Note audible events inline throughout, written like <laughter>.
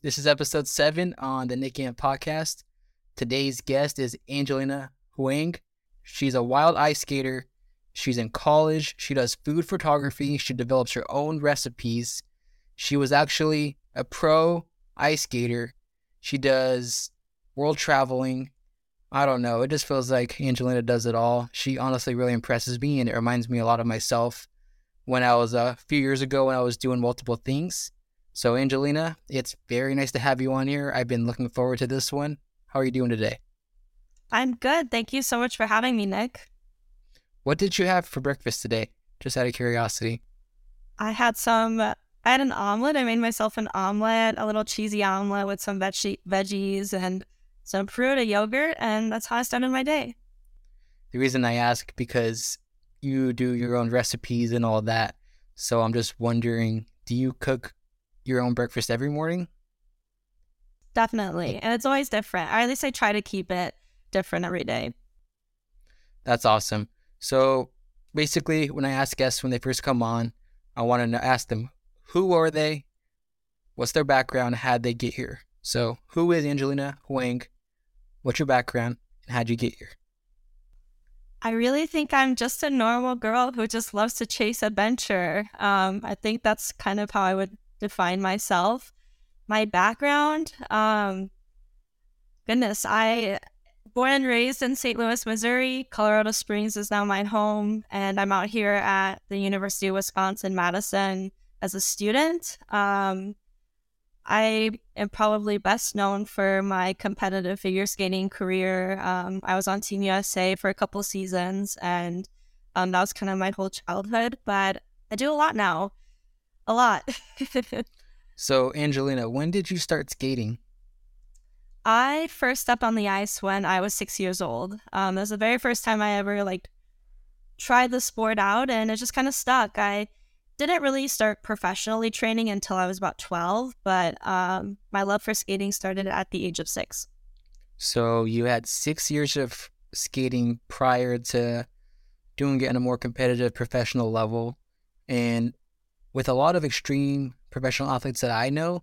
This is episode seven on the Nick Amp podcast. Today's guest is Angelina Huang. She's a wild ice skater. She's in college. She does food photography. She develops her own recipes. She was actually a pro ice skater. She does world traveling. I don't know. It just feels like Angelina does it all. She honestly really impresses me, and it reminds me a lot of myself when I was uh, a few years ago when I was doing multiple things. So, Angelina, it's very nice to have you on here. I've been looking forward to this one. How are you doing today? I'm good. Thank you so much for having me, Nick. What did you have for breakfast today? Just out of curiosity. I had some, I had an omelet. I made myself an omelet, a little cheesy omelet with some veg- veggies and some fruit, a yogurt, and that's how I started my day. The reason I ask because you do your own recipes and all that. So I'm just wondering, do you cook your own breakfast every morning? Definitely. And it's always different. Or at least I try to keep it different every day. That's awesome. So basically, when I ask guests when they first come on, I want to ask them who are they, what's their background, how'd they get here. So, who is Angelina Huang? What's your background, and how'd you get here? I really think I'm just a normal girl who just loves to chase adventure. Um, I think that's kind of how I would define myself. My background, um, goodness, I born and raised in St. Louis, Missouri. Colorado Springs is now my home, and I'm out here at the University of Wisconsin Madison as a student. Um, I am probably best known for my competitive figure skating career. Um, I was on Team USA for a couple seasons, and um, that was kind of my whole childhood. But I do a lot now a lot. <laughs> so, Angelina, when did you start skating? I first stepped on the ice when I was six years old. Um, it was the very first time I ever like tried the sport out, and it just kind of stuck. I didn't really start professionally training until I was about twelve, but um, my love for skating started at the age of six. So you had six years of skating prior to doing it on a more competitive professional level, and with a lot of extreme professional athletes that I know,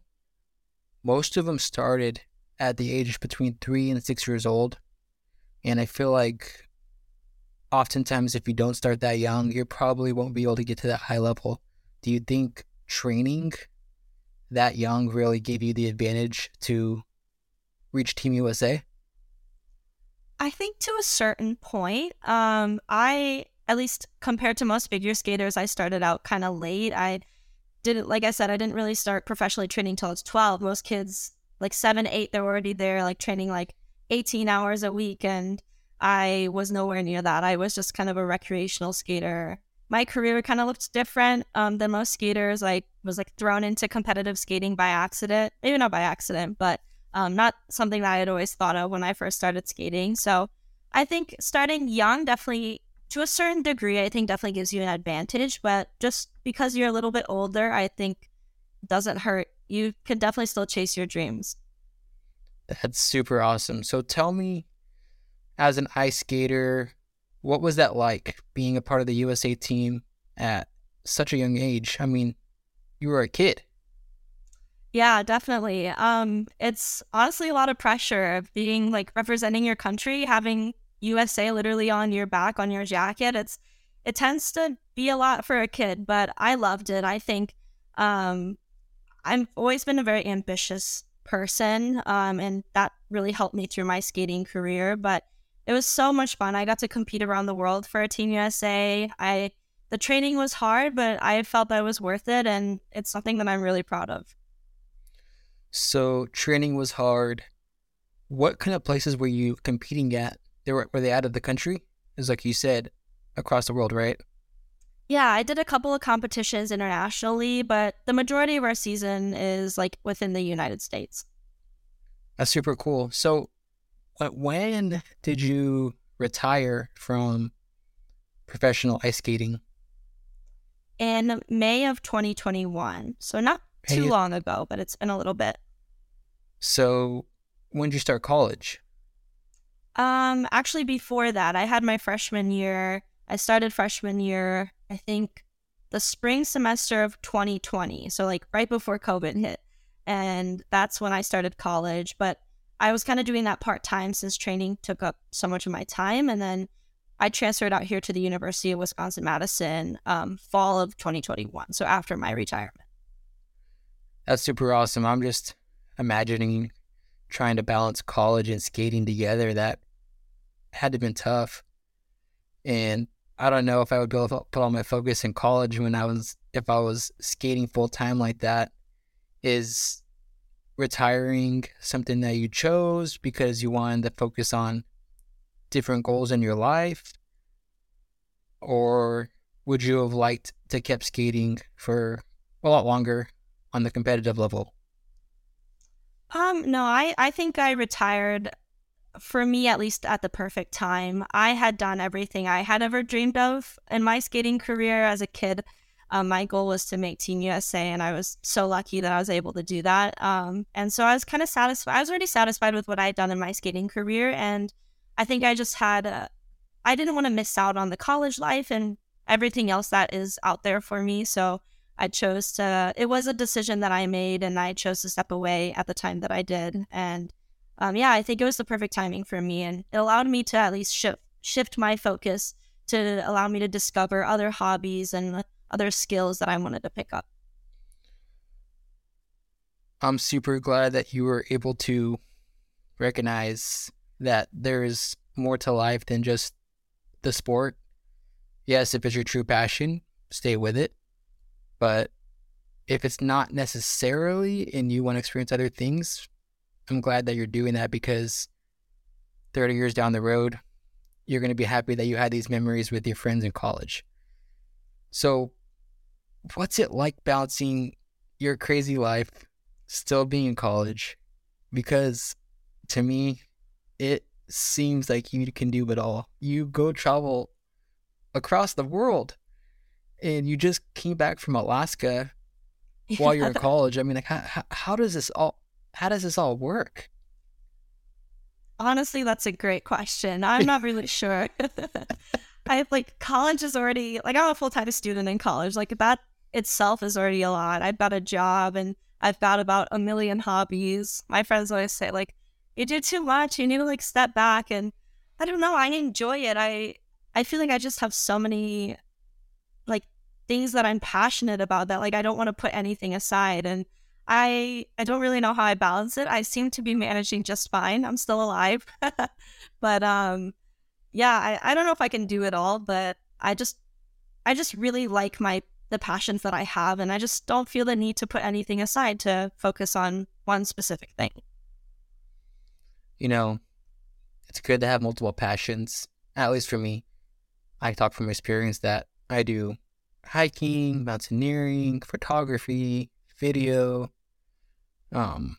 most of them started at the age between three and six years old. And I feel like oftentimes, if you don't start that young, you probably won't be able to get to that high level. Do you think training that young really gave you the advantage to reach Team USA? I think to a certain point, um, I at least compared to most figure skaters, I started out kind of late. I didn't, like I said, I didn't really start professionally training until I was 12. Most kids, like seven, eight, they're already there, like training like 18 hours a week. And I was nowhere near that. I was just kind of a recreational skater. My career kind of looked different um, than most skaters. I was like thrown into competitive skating by accident, maybe not by accident, but um, not something that I had always thought of when I first started skating. So I think starting young definitely to a certain degree, I think definitely gives you an advantage. But just because you're a little bit older, I think doesn't hurt. You can definitely still chase your dreams. That's super awesome. So tell me, as an ice skater, what was that like being a part of the USA team at such a young age? I mean, you were a kid. Yeah, definitely. Um, it's honestly a lot of pressure of being like representing your country, having USA literally on your back on your jacket. It's it tends to be a lot for a kid, but I loved it. I think um, I've always been a very ambitious person, um, and that really helped me through my skating career. But it was so much fun. I got to compete around the world for a Team USA. I the training was hard, but I felt that it was worth it, and it's something that I'm really proud of. So training was hard. What kind of places were you competing at? They were were they out of the country? Is like you said, across the world, right? Yeah, I did a couple of competitions internationally, but the majority of our season is like within the United States. That's super cool. So, when did you retire from professional ice skating? In May of 2021. So, not too long ago, but it's been a little bit. So, when did you start college? Um, actually, before that, I had my freshman year. I started freshman year, I think, the spring semester of 2020. So, like right before COVID hit. And that's when I started college. But I was kind of doing that part time since training took up so much of my time. And then I transferred out here to the University of Wisconsin Madison um, fall of 2021. So after my retirement. That's super awesome. I'm just imagining trying to balance college and skating together. That had to have been tough. And I don't know if I would be able to put all my focus in college when I was if I was skating full time like that. Is retiring something that you chose because you wanted to focus on different goals in your life? Or would you have liked to kept skating for a lot longer on the competitive level? Um, no, I, I think I retired for me at least at the perfect time. I had done everything I had ever dreamed of in my skating career as a kid. Um, my goal was to make Team USA, and I was so lucky that I was able to do that. Um, and so I was kind of satisfied. I was already satisfied with what I had done in my skating career, and I think I just had. I didn't want to miss out on the college life and everything else that is out there for me. So I chose to. It was a decision that I made, and I chose to step away at the time that I did. And um, yeah, I think it was the perfect timing for me, and it allowed me to at least shift shift my focus to allow me to discover other hobbies and other skills that I wanted to pick up. I'm super glad that you were able to recognize that there is more to life than just the sport. Yes, if it's your true passion, stay with it. But if it's not necessarily and you want to experience other things, I'm glad that you're doing that because 30 years down the road, you're going to be happy that you had these memories with your friends in college. So, what's it like balancing your crazy life, still being in college? Because to me, it seems like you can do it all. You go travel across the world and you just came back from Alaska <laughs> while you're in college. I mean, like, how, how does this all, how does this all work? Honestly, that's a great question. I'm not really <laughs> sure. <laughs> I like college is already like I'm a full time student in college. Like that itself is already a lot. I've got a job and I've got about a million hobbies. My friends always say like, "You do too much. You need to like step back." And I don't know. I enjoy it. I I feel like I just have so many like things that I'm passionate about that like I don't want to put anything aside. And I I don't really know how I balance it. I seem to be managing just fine. I'm still alive, <laughs> but um yeah, I, I don't know if I can do it all, but I just I just really like my the passions that I have and I just don't feel the need to put anything aside to focus on one specific thing. You know, it's good to have multiple passions. At least for me. I talk from experience that I do hiking, mountaineering, photography, video. Um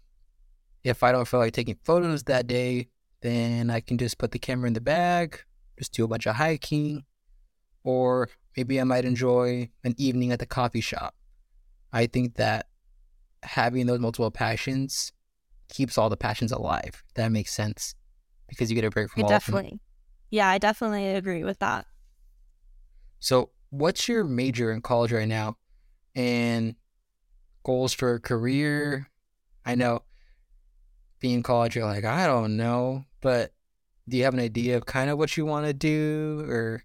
if I don't feel like taking photos that day, then I can just put the camera in the bag, just do a bunch of hiking, or maybe I might enjoy an evening at the coffee shop. I think that having those multiple passions keeps all the passions alive. That makes sense because you get a break from it all definitely. Yeah, I definitely agree with that. So, what's your major in college right now, and goals for a career? I know being in college, you're like, I don't know, but do you have an idea of kind of what you want to do, or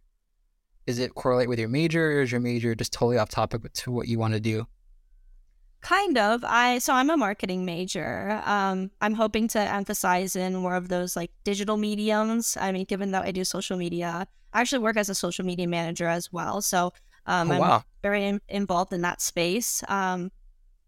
is it correlate with your major, or is your major just totally off topic to what you want to do? Kind of. I so I'm a marketing major. Um, I'm hoping to emphasize in more of those like digital mediums. I mean, given that I do social media, I actually work as a social media manager as well. So um, oh, wow. I'm very in- involved in that space. Um,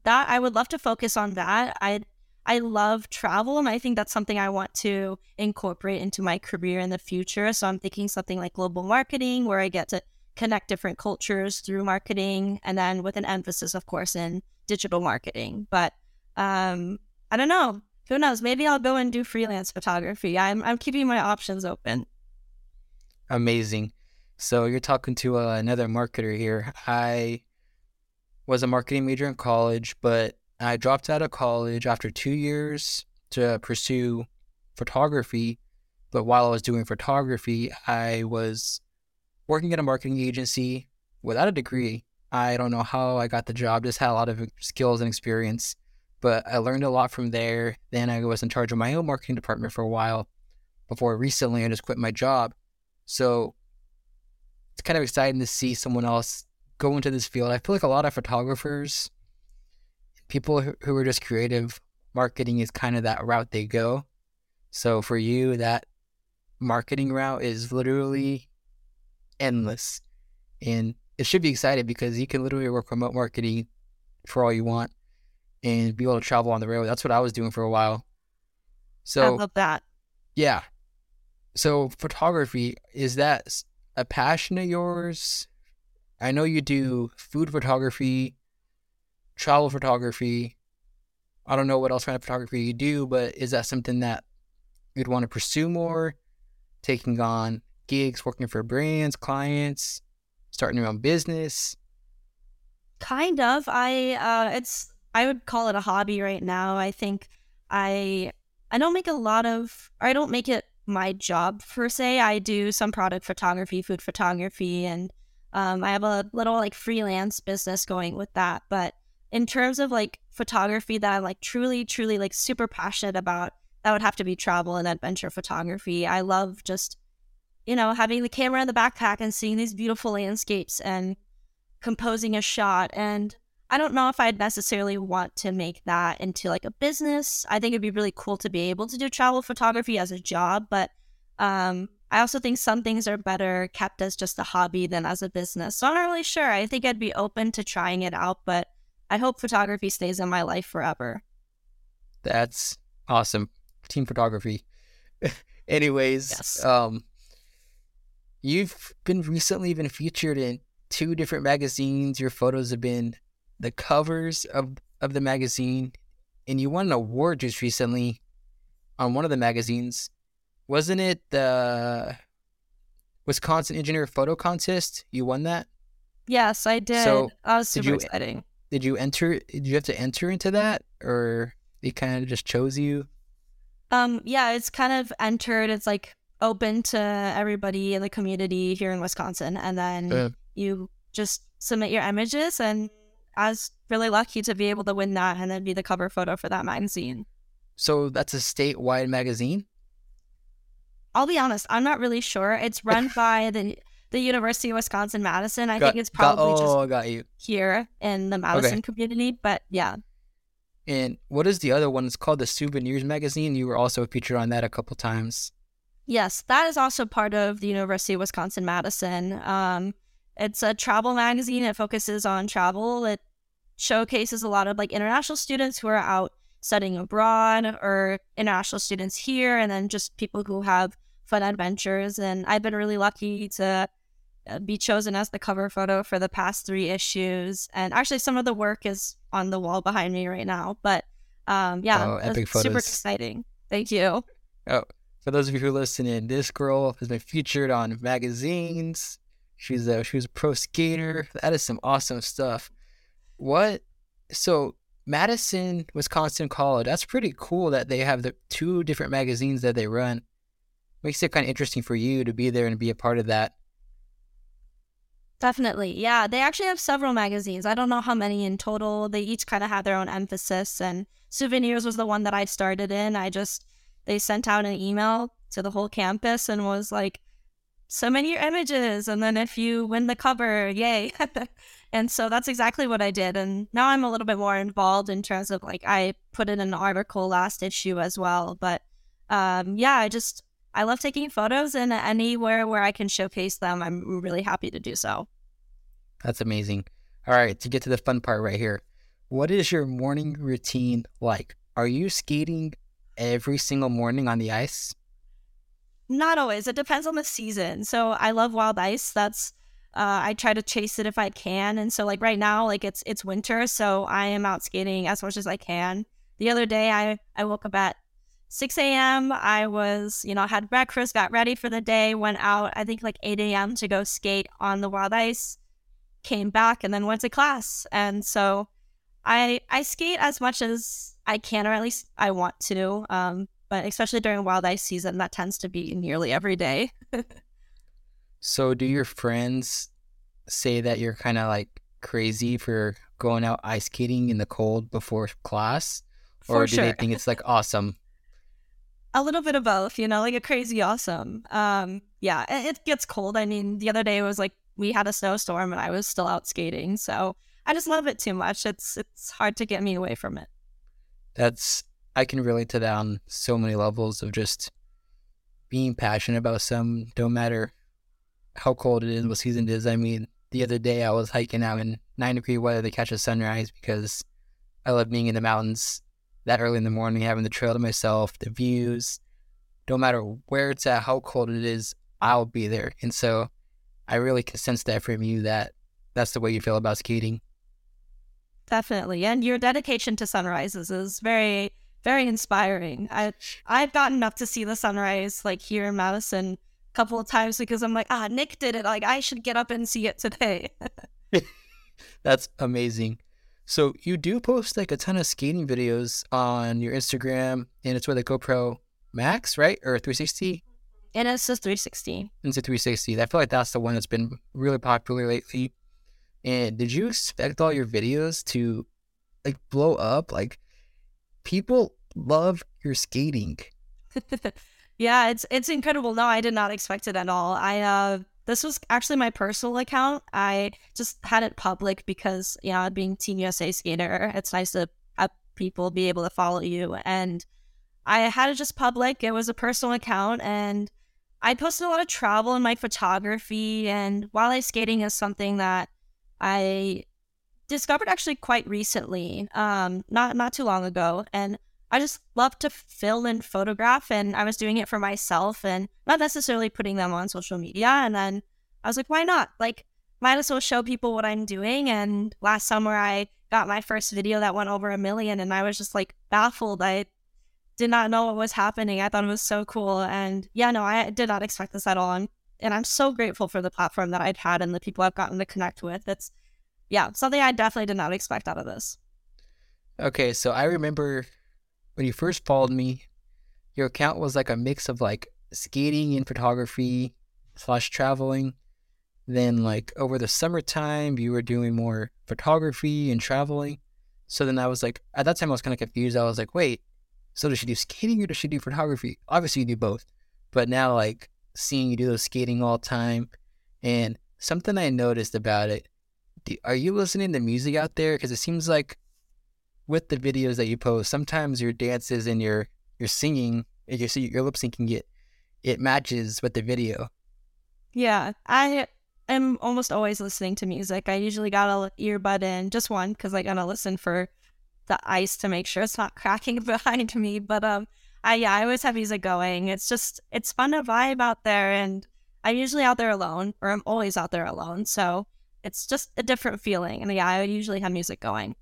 that I would love to focus on that. I I love travel, and I think that's something I want to incorporate into my career in the future. So I'm thinking something like global marketing, where I get to connect different cultures through marketing, and then with an emphasis, of course, in digital marketing. But um, I don't know. Who knows? Maybe I'll go and do freelance photography. I'm I'm keeping my options open. Amazing. So you're talking to uh, another marketer here. I was a marketing major in college, but I dropped out of college after two years to pursue photography. But while I was doing photography, I was working at a marketing agency without a degree. I don't know how I got the job, just had a lot of skills and experience. but I learned a lot from there. Then I was in charge of my own marketing department for a while before recently I just quit my job. So it's kind of exciting to see someone else go into this field. I feel like a lot of photographers, people who are just creative, marketing is kind of that route they go. So for you, that marketing route is literally endless. And it should be exciting because you can literally work remote marketing for all you want and be able to travel on the road. That's what I was doing for a while. So I love that. Yeah. So photography is that a passion of yours? I know you do food photography, travel photography. I don't know what else kind of photography you do, but is that something that you'd want to pursue more? Taking on gigs, working for brands, clients, starting your own business? Kind of. I uh it's I would call it a hobby right now. I think I I don't make a lot of I don't make it my job per se. I do some product photography, food photography, and um, I have a little like freelance business going with that. But in terms of like photography that I'm like truly, truly like super passionate about, that would have to be travel and adventure photography. I love just, you know, having the camera in the backpack and seeing these beautiful landscapes and composing a shot. And I don't know if I'd necessarily want to make that into like a business. I think it'd be really cool to be able to do travel photography as a job, but um, I also think some things are better kept as just a hobby than as a business. So I'm not really sure. I think I'd be open to trying it out, but I hope photography stays in my life forever. That's awesome. Team photography. <laughs> Anyways, yes. um, you've been recently been featured in two different magazines. Your photos have been the covers of of the magazine, and you won an award just recently on one of the magazines. Wasn't it the Wisconsin Engineer Photo Contest? You won that. Yes, I did. So that was super did you, exciting. Did you enter? Did you have to enter into that, or they kind of just chose you? Um, yeah, it's kind of entered. It's like open to everybody in the community here in Wisconsin, and then you just submit your images, and I was really lucky to be able to win that and then be the cover photo for that magazine. So that's a statewide magazine? I'll be honest, I'm not really sure. It's run <laughs> by the the University of Wisconsin Madison. I got, think it's probably got, oh, just got you. here in the Madison okay. community, but yeah. And what is the other one? It's called the Souvenirs magazine. You were also featured on that a couple times. Yes, that is also part of the University of Wisconsin Madison. Um, it's a travel magazine. It focuses on travel. It showcases a lot of like international students who are out studying abroad or international students here, and then just people who have fun adventures. And I've been really lucky to uh, be chosen as the cover photo for the past three issues. And actually, some of the work is on the wall behind me right now. But um, yeah, oh, epic photos. super exciting. Thank you. Oh, for those of you who are listening, this girl has been featured on magazines, She's a she was a pro skater. That is some awesome stuff. What? So Madison, Wisconsin College. That's pretty cool that they have the two different magazines that they run. Makes it kind of interesting for you to be there and be a part of that. Definitely. Yeah. They actually have several magazines. I don't know how many in total. They each kind of have their own emphasis. And Souvenirs was the one that I started in. I just, they sent out an email to the whole campus and was like, so many images and then if you win the cover yay <laughs> and so that's exactly what i did and now i'm a little bit more involved in terms of like i put in an article last issue as well but um, yeah i just i love taking photos and anywhere where i can showcase them i'm really happy to do so that's amazing all right to get to the fun part right here what is your morning routine like are you skating every single morning on the ice not always. It depends on the season. So I love wild ice. That's uh, I try to chase it if I can. And so like right now, like it's it's winter, so I am out skating as much as I can. The other day, I I woke up at 6 a.m. I was you know had breakfast, got ready for the day, went out. I think like 8 a.m. to go skate on the wild ice. Came back and then went to class. And so I I skate as much as I can, or at least I want to. Um, but especially during wild ice season, that tends to be nearly every day. <laughs> so, do your friends say that you're kind of like crazy for going out ice skating in the cold before class, For or do sure. they think it's like <laughs> awesome? A little bit of both, you know, like a crazy awesome. Um, yeah, it, it gets cold. I mean, the other day it was like we had a snowstorm and I was still out skating, so I just love it too much. It's it's hard to get me away from it. That's I can relate to that on so many levels of just being passionate about some, no matter how cold it is, what season it is. I mean, the other day I was hiking out in nine degree weather to catch a sunrise because I love being in the mountains that early in the morning, having the trail to myself, the views. No matter where it's at, how cold it is, I'll be there. And so I really can sense that from you that that's the way you feel about skating. Definitely, and your dedication to sunrises is very very inspiring. I I've gotten up to see the sunrise like here in Madison a couple of times because I'm like, ah, Nick did it. Like I should get up and see it today. <laughs> <laughs> That's amazing. So you do post like a ton of skating videos on your Instagram, and it's with a GoPro Max, right, or 360? and it's just 360. It's a 360. I feel like that's the one that's been really popular lately. And did you expect all your videos to like blow up? Like people love your skating. <laughs> yeah, it's it's incredible. No, I did not expect it at all. I uh this was actually my personal account. I just had it public because yeah, being Team USA skater, it's nice to have people be able to follow you. And I had it just public. It was a personal account and I posted a lot of travel and my photography and wild ice skating is something that I discovered actually quite recently, um, not not too long ago. And I just love to film and photograph, and I was doing it for myself and not necessarily putting them on social media. And then I was like, why not? Like, might as well show people what I'm doing. And last summer, I got my first video that went over a million, and I was just like baffled. I did not know what was happening. I thought it was so cool. And yeah, no, I did not expect this at all. And, and I'm so grateful for the platform that I've had and the people I've gotten to connect with. It's, yeah, something I definitely did not expect out of this. Okay, so I remember when you first followed me, your account was like a mix of like skating and photography slash traveling. Then like over the summertime, you were doing more photography and traveling. So then I was like, at that time I was kind of confused. I was like, wait, so does she do skating or does she do photography? Obviously you do both, but now like seeing you do those skating all the time, and something I noticed about it, do, are you listening to music out there? Because it seems like with the videos that you post, sometimes your dances and your your singing, your your lip syncing it, it matches with the video. Yeah, I am almost always listening to music. I usually got a earbud in, just one, because I gotta listen for the ice to make sure it's not <laughs> cracking behind me. But um, I yeah, I always have music going. It's just it's fun to vibe out there, and I'm usually out there alone, or I'm always out there alone. So it's just a different feeling. And yeah, I usually have music going.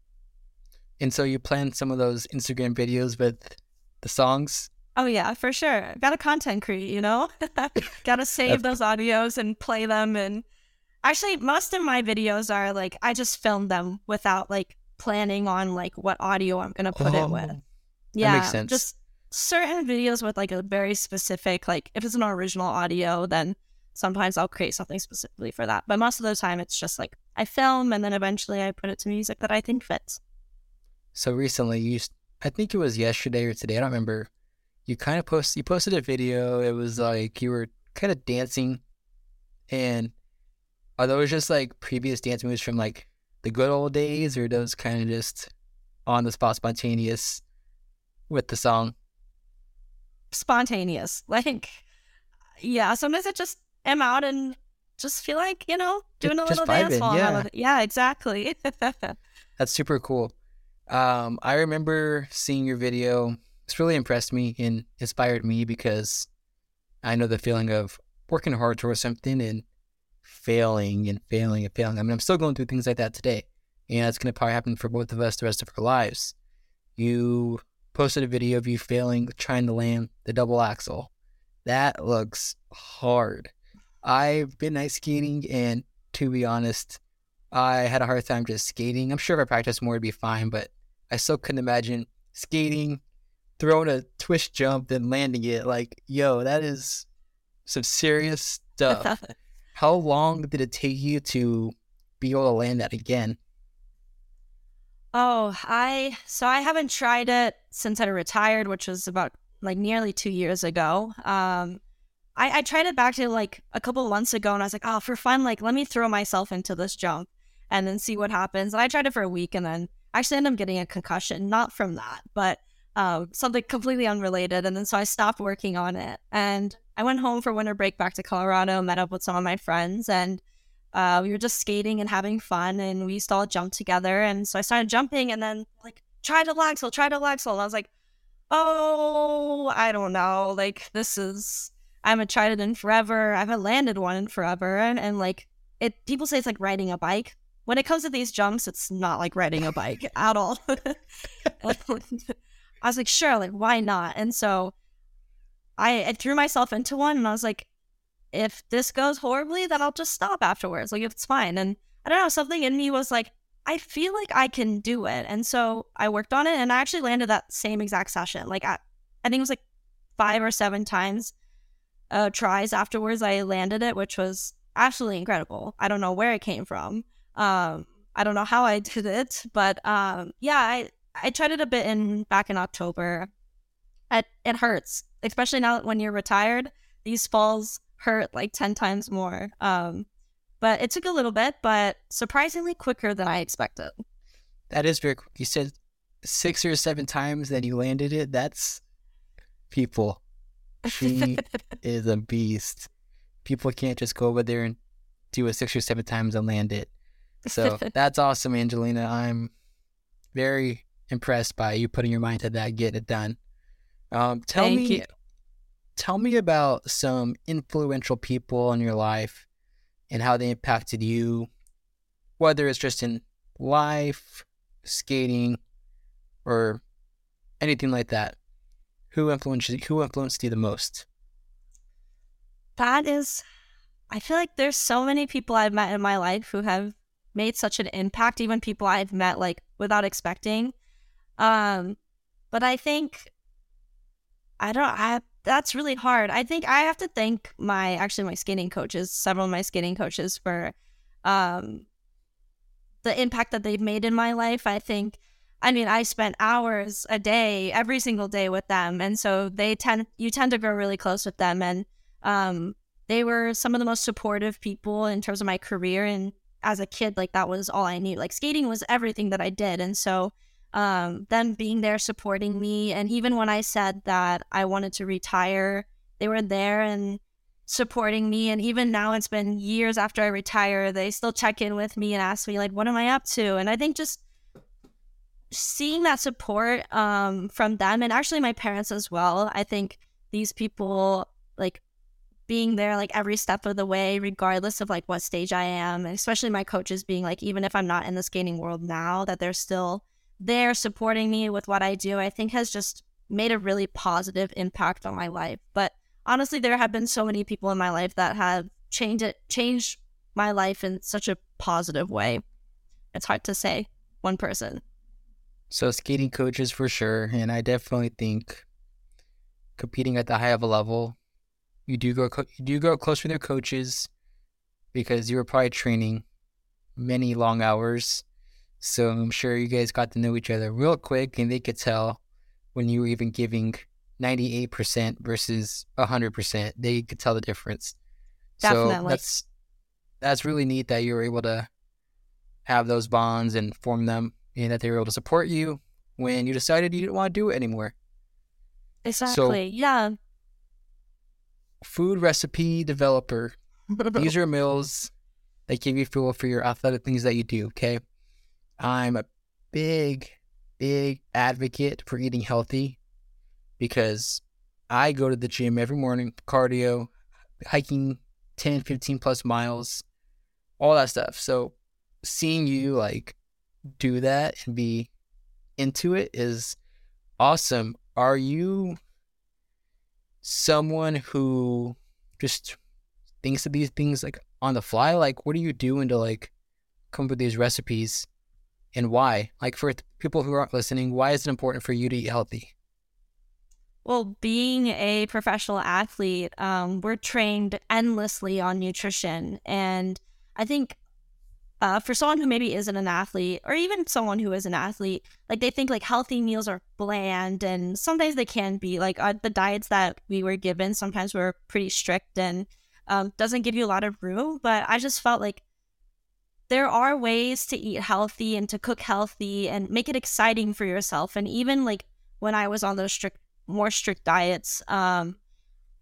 And so you plan some of those Instagram videos with the songs. Oh yeah, for sure. Got to content create, you know. <laughs> Got to save those audios and play them. And actually, most of my videos are like I just filmed them without like planning on like what audio I'm gonna put Oh, it with. Oh, that Yeah, makes sense. just certain videos with like a very specific like if it's an original audio, then sometimes I'll create something specifically for that. But most of the time, it's just like I film and then eventually I put it to music that I think fits. So recently, you—I think it was yesterday or today, I don't remember. You kind of post, you posted a video. It was like you were kind of dancing, and are those just like previous dance moves from like the good old days, or those kind of just on the spot, spontaneous with the song? spontaneous. Like, yeah, sometimes I just am out and just feel like, you know, doing a little dance while I'm yeah. out Yeah, exactly. <laughs> That's super cool. Um, I remember seeing your video. It's really impressed me and inspired me because I know the feeling of working hard towards something and failing and failing and failing. I mean, I'm still going through things like that today, and it's going to probably happen for both of us the rest of our lives. You posted a video of you failing trying to land the double axel. That looks hard. I've been ice skating, and to be honest, I had a hard time just skating. I'm sure if I practiced more, it'd be fine, but I still couldn't imagine skating, throwing a twist jump, then landing it. Like, yo, that is some serious stuff. <laughs> How long did it take you to be able to land that again? Oh, I so I haven't tried it since I retired, which was about like nearly two years ago. Um, I, I tried it back to like a couple months ago, and I was like, oh, for fun, like let me throw myself into this jump and then see what happens. And I tried it for a week, and then actually ended up getting a concussion, not from that, but um, something completely unrelated. And then so I stopped working on it, and I went home for winter break back to Colorado, met up with some of my friends, and uh, we were just skating and having fun, and we used to all jump together. And so I started jumping, and then like try to Laxel, try to Laxel. And I was like, oh, I don't know. Like this is I haven't tried it in forever. I haven't landed one in forever, and, and like it. People say it's like riding a bike. When it comes to these jumps, it's not like riding a bike <laughs> at all. <laughs> I was like, sure, like why not? And so I, I threw myself into one, and I was like, if this goes horribly, then I'll just stop afterwards. Like it's fine. And I don't know, something in me was like, I feel like I can do it. And so I worked on it and I actually landed that same exact session. Like I, I think it was like five or seven times uh, tries afterwards. I landed it, which was absolutely incredible. I don't know where it came from. Um, I don't know how I did it, but um, yeah, I I tried it a bit in back in October. It it hurts, especially now when you're retired. These falls hurt like 10 times more. Um, but it took a little bit, but surprisingly quicker than I expected. That is very quick. You said six or seven times that you landed it. That's people. She <laughs> is a beast. People can't just go over there and do it six or seven times and land it. So <laughs> that's awesome, Angelina. I'm very impressed by you putting your mind to that, getting it done. Um, tell Thank me, you tell me about some influential people in your life and how they impacted you, whether it's just in life, skating, or anything like that. Who influenced who influenced you the most? That is I feel like there's so many people I've met in my life who have made such an impact, even people I've met like without expecting. Um but I think I don't I that's really hard. I think I have to thank my actually my skating coaches, several of my skating coaches for um the impact that they've made in my life. I think I mean, I spent hours a day every single day with them and so they tend you tend to grow really close with them and um they were some of the most supportive people in terms of my career and as a kid like that was all I knew. Like skating was everything that I did and so um, them being there supporting me. And even when I said that I wanted to retire, they were there and supporting me. And even now, it's been years after I retire, they still check in with me and ask me, like, what am I up to? And I think just seeing that support um, from them and actually my parents as well, I think these people, like, being there like every step of the way, regardless of like what stage I am, and especially my coaches being like, even if I'm not in the skating world now, that they're still there supporting me with what I do, I think has just made a really positive impact on my life. But honestly, there have been so many people in my life that have changed it, changed my life in such a positive way. It's hard to say one person. So skating coaches for sure, and I definitely think competing at the high of a level, you do go you do go close with your coaches because you were probably training many long hours so I'm sure you guys got to know each other real quick and they could tell when you were even giving 98% versus 100%. They could tell the difference. Definitely. So that's that's really neat that you were able to have those bonds and form them and that they were able to support you when you decided you didn't want to do it anymore. Exactly. So, yeah. Food recipe developer. These are meals that give you fuel for your athletic things that you do, okay? I'm a big, big advocate for eating healthy because I go to the gym every morning, cardio, hiking 10, 15 plus miles, all that stuff. So seeing you like do that and be into it is awesome. Are you someone who just thinks of these things like on the fly? Like, what are you doing to like come up with these recipes? and why? Like for people who aren't listening, why is it important for you to eat healthy? Well, being a professional athlete, um, we're trained endlessly on nutrition. And I think uh, for someone who maybe isn't an athlete or even someone who is an athlete, like they think like healthy meals are bland and sometimes they can be like uh, the diets that we were given sometimes were pretty strict and um, doesn't give you a lot of room. But I just felt like there are ways to eat healthy and to cook healthy and make it exciting for yourself. And even like when I was on those strict, more strict diets, um,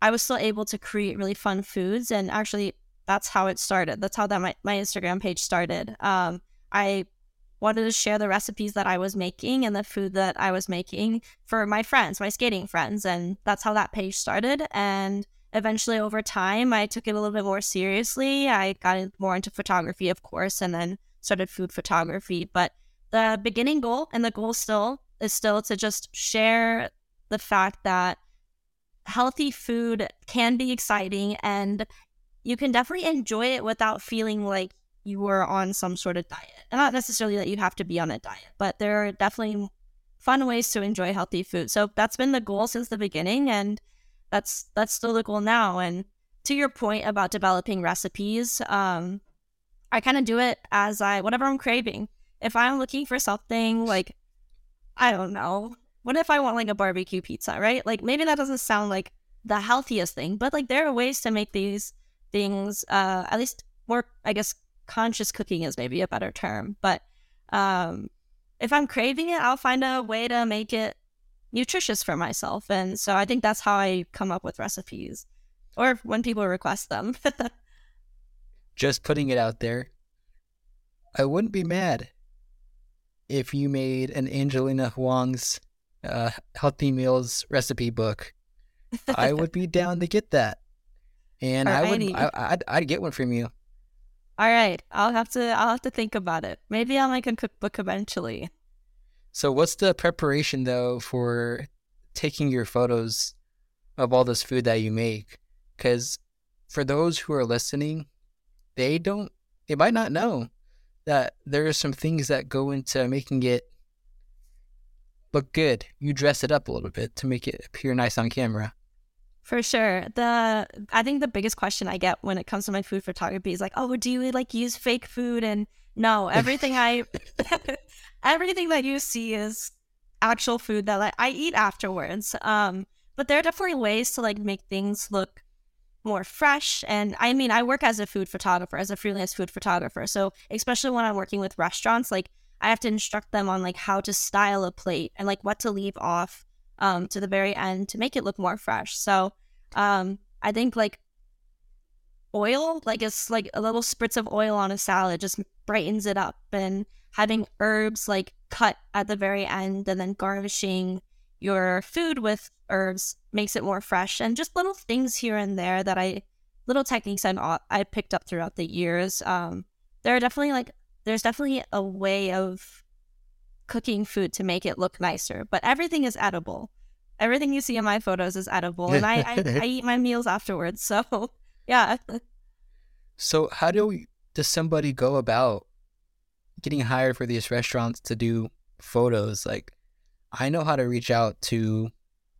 I was still able to create really fun foods and actually that's how it started. That's how that my, my Instagram page started. Um, I wanted to share the recipes that I was making and the food that I was making for my friends, my skating friends, and that's how that page started. And eventually, over time, I took it a little bit more seriously. I got more into photography, of course, and then started food photography. But the beginning goal and the goal still is still to just share the fact that healthy food can be exciting and you can definitely enjoy it without feeling like you were on some sort of diet. And not necessarily that you have to be on a diet, but there are definitely fun ways to enjoy healthy food. So that's been the goal since the beginning and that's that's still the goal now. And to your point about developing recipes, um, I kind of do it as I whatever I'm craving. If I'm looking for something like I don't know, what if I want like a barbecue pizza, right? Like maybe that doesn't sound like the healthiest thing, but like there are ways to make these things, uh, at least more, I guess, conscious cooking is maybe a better term. But um, if I'm craving it, I'll find a way to make it nutritious for myself. And so I think that's how I come up with recipes or when people request them. <laughs> Just putting it out there. I wouldn't be mad if you made an Angelina Huang's uh, healthy meals recipe book. I would be down to get that and I would I, I'd, I'd get one from you. All right, I'll have to I'll have to think about it. Maybe I'll make a cookbook eventually. So, what's the preparation though for taking your photos of all this food that you make? Because for those who are listening, they don't, they might not know that there are some things that go into making it look good. You dress it up a little bit to make it appear nice on camera. For sure. The I think the biggest question I get when it comes to my food photography is like, "Oh, do you like use fake food?" And no, everything I <laughs> everything that you see is actual food that like, I eat afterwards. Um, but there are definitely ways to like make things look more fresh. And I mean, I work as a food photographer, as a freelance food photographer. So especially when I'm working with restaurants, like I have to instruct them on like how to style a plate and like what to leave off um, to the very end to make it look more fresh. So um, I think like oil, like it's like a little spritz of oil on a salad just brightens it up and having herbs like cut at the very end and then garnishing your food with herbs makes it more fresh and just little things here and there that I little techniques I I picked up throughout the years. Um, there are definitely like there's definitely a way of cooking food to make it look nicer, but everything is edible. Everything you see in my photos is edible, and I, I, <laughs> I eat my meals afterwards. So, <laughs> yeah. So, how do we, does somebody go about getting hired for these restaurants to do photos? Like, I know how to reach out to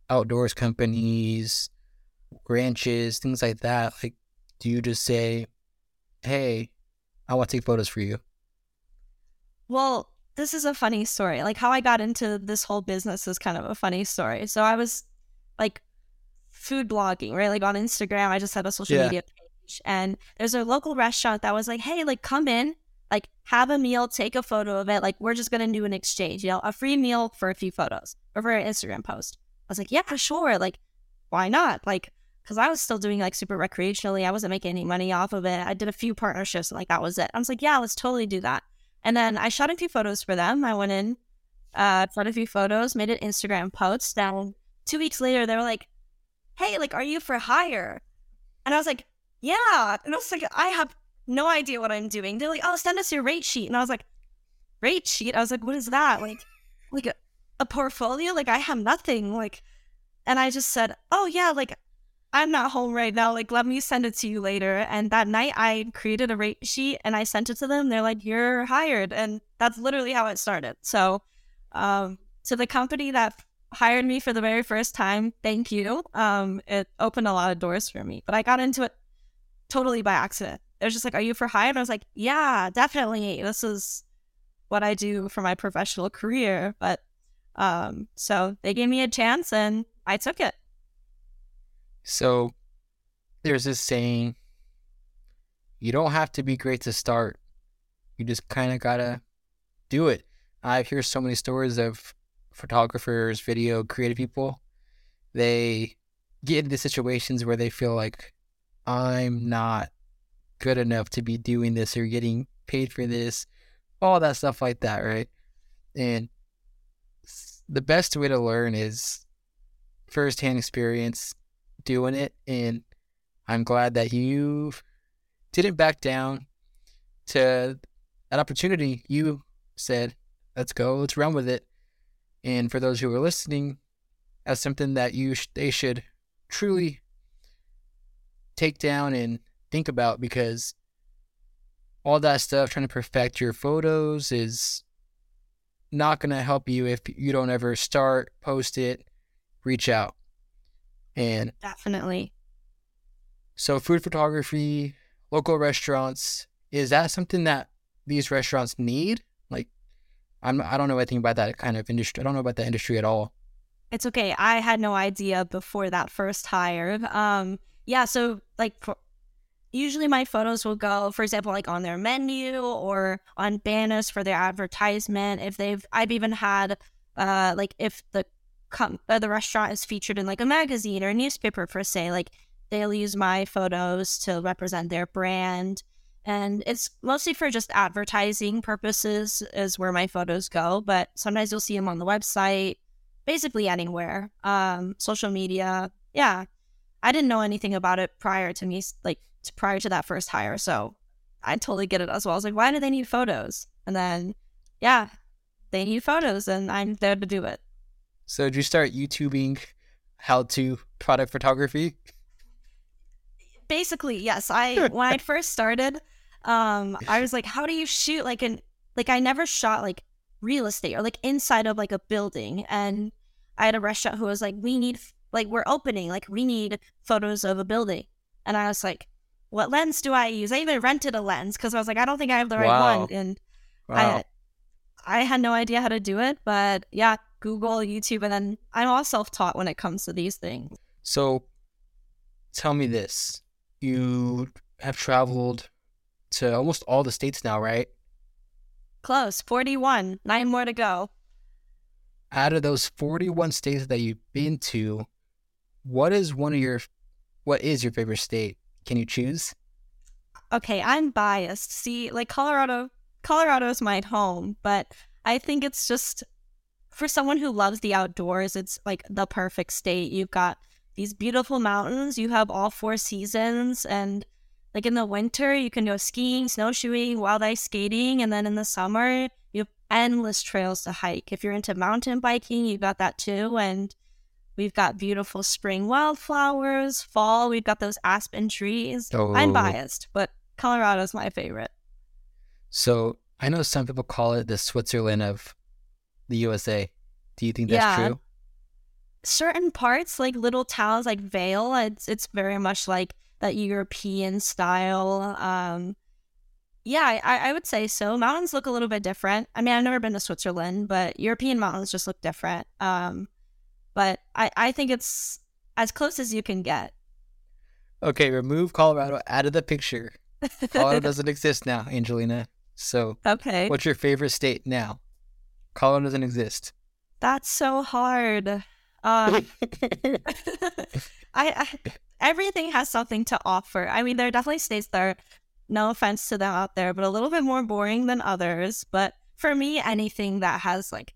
outdoors companies, ranches, things like that. Like, do you just say, "Hey, I want to take photos for you"? Well, this is a funny story. Like how I got into this whole business is kind of a funny story. So I was like food blogging, right? Like on Instagram, I just had a social yeah. media page and there's a local restaurant that was like, "Hey, like come in, like have a meal, take a photo of it. Like we're just going to do an exchange, you know, a free meal for a few photos or for an Instagram post." I was like, "Yeah, for sure. Like why not?" Like because I was still doing like super recreationally. I wasn't making any money off of it. I did a few partnerships and like that was it. I was like, yeah, let's totally do that. And then I shot a few photos for them. I went in, uh, shot a few photos, made an Instagram post. Then two weeks later, they were like, "Hey, like, are you for hire?" And I was like, "Yeah." And I was like, "I have no idea what I'm doing." They're like, "Oh, send us your rate sheet." And I was like, "Rate sheet?" I was like, "What is that? Like, like a, a portfolio? Like, I have nothing." Like, and I just said, "Oh yeah, like I'm not home right now. Like, let me send it to you later. And that night, I created a rate sheet and I sent it to them. They're like, you're hired. And that's literally how it started. So, um, to the company that hired me for the very first time, thank you. Um, it opened a lot of doors for me, but I got into it totally by accident. it was just like, "Are you for hire?" And I was like, "Yeah, definitely. This is what I do for my professional career." But um, so they gave me a chance, and I took it. So there's this saying: you don't have to be great to start. You just kind of gotta do it. I hear so many stories of photographers, video, creative people. They get into situations where they feel like I'm not good enough to be doing this or getting paid for this, all that stuff like that, right? And the best way to learn is firsthand experience doing it. And I'm glad that you didn't back down to an opportunity. You said, let's go, let's run with it. And for those who are listening, as something that you sh- they should truly take down and think about because all that stuff trying to perfect your photos is not going to help you if you don't ever start, post it, reach out. And definitely. So, food photography, local restaurants, is that something that these restaurants need? Like, I'm I don't know anything about that kind of industry. I don't know about that industry at all. It's okay. I had no idea before that first hire. Um, yeah. So, like, for, usually my photos will go, for example, like on their menu or on banners for their advertisement. If they've, I've even had, uh, like if the com- uh, the restaurant is featured in like a magazine or a newspaper per se, like they'll use my photos to represent their brand. And it's mostly for just advertising purposes, is where my photos go. But sometimes you'll see them on the website, basically anywhere, um, social media. Yeah, I didn't know anything about it prior to me, like prior to that first hire. So I totally get it as well. I was like, why do they need photos? And then, yeah, they need photos, and I'm there to do it. So did you start YouTubing how to product photography? Basically, yes. I <laughs> when I first started, um, I was like, how do you shoot like an like I never shot like real estate or like inside of like a building, and I had a restaurant who was like, we need like we're opening, like we need photos of a building, and I was like, what lens do I use? I even rented a lens because I was like, I don't think I have the right wow. one, and wow. I I had no idea how to do it, but yeah, Google, YouTube, and then I'm all self taught when it comes to these things. So, tell me this: you have traveled to almost all the states now, right? Close, forty-one. Nine more to go. Out of those forty-one states that you've been to, what is one of your what is your favorite state? Can you choose? Okay, I'm biased. See, like Colorado, Colorado is my home, but I think it's just for someone who loves the outdoors, it's like the perfect state. You've got these beautiful mountains, you have all four seasons, and like in the winter, you can go skiing, snowshoeing, wild ice skating, and then in the summer, you have endless trails to hike. If you're into mountain biking, you got that too. And we've got beautiful spring wildflowers, fall, we've got those aspen trees. Oh. I'm biased, but Colorado's my favorite. So I know some people call it the Switzerland of the USA. Do you think that's yeah. true? Certain parts, like little towns like Vail, it's it's very much like that European style. Um, yeah, I, I would say so. Mountains look a little bit different. I mean, I've never been to Switzerland, but European mountains just look different. Um, but I, I think it's as close as you can get. Okay, remove Colorado out of the picture. Colorado <laughs> doesn't exist now, Angelina. So, okay, what's your favorite state now? Colorado doesn't exist. That's so hard. Um, I, I, everything has something to offer. I mean, there are definitely states that are, no offense to them out there, but a little bit more boring than others. But for me, anything that has like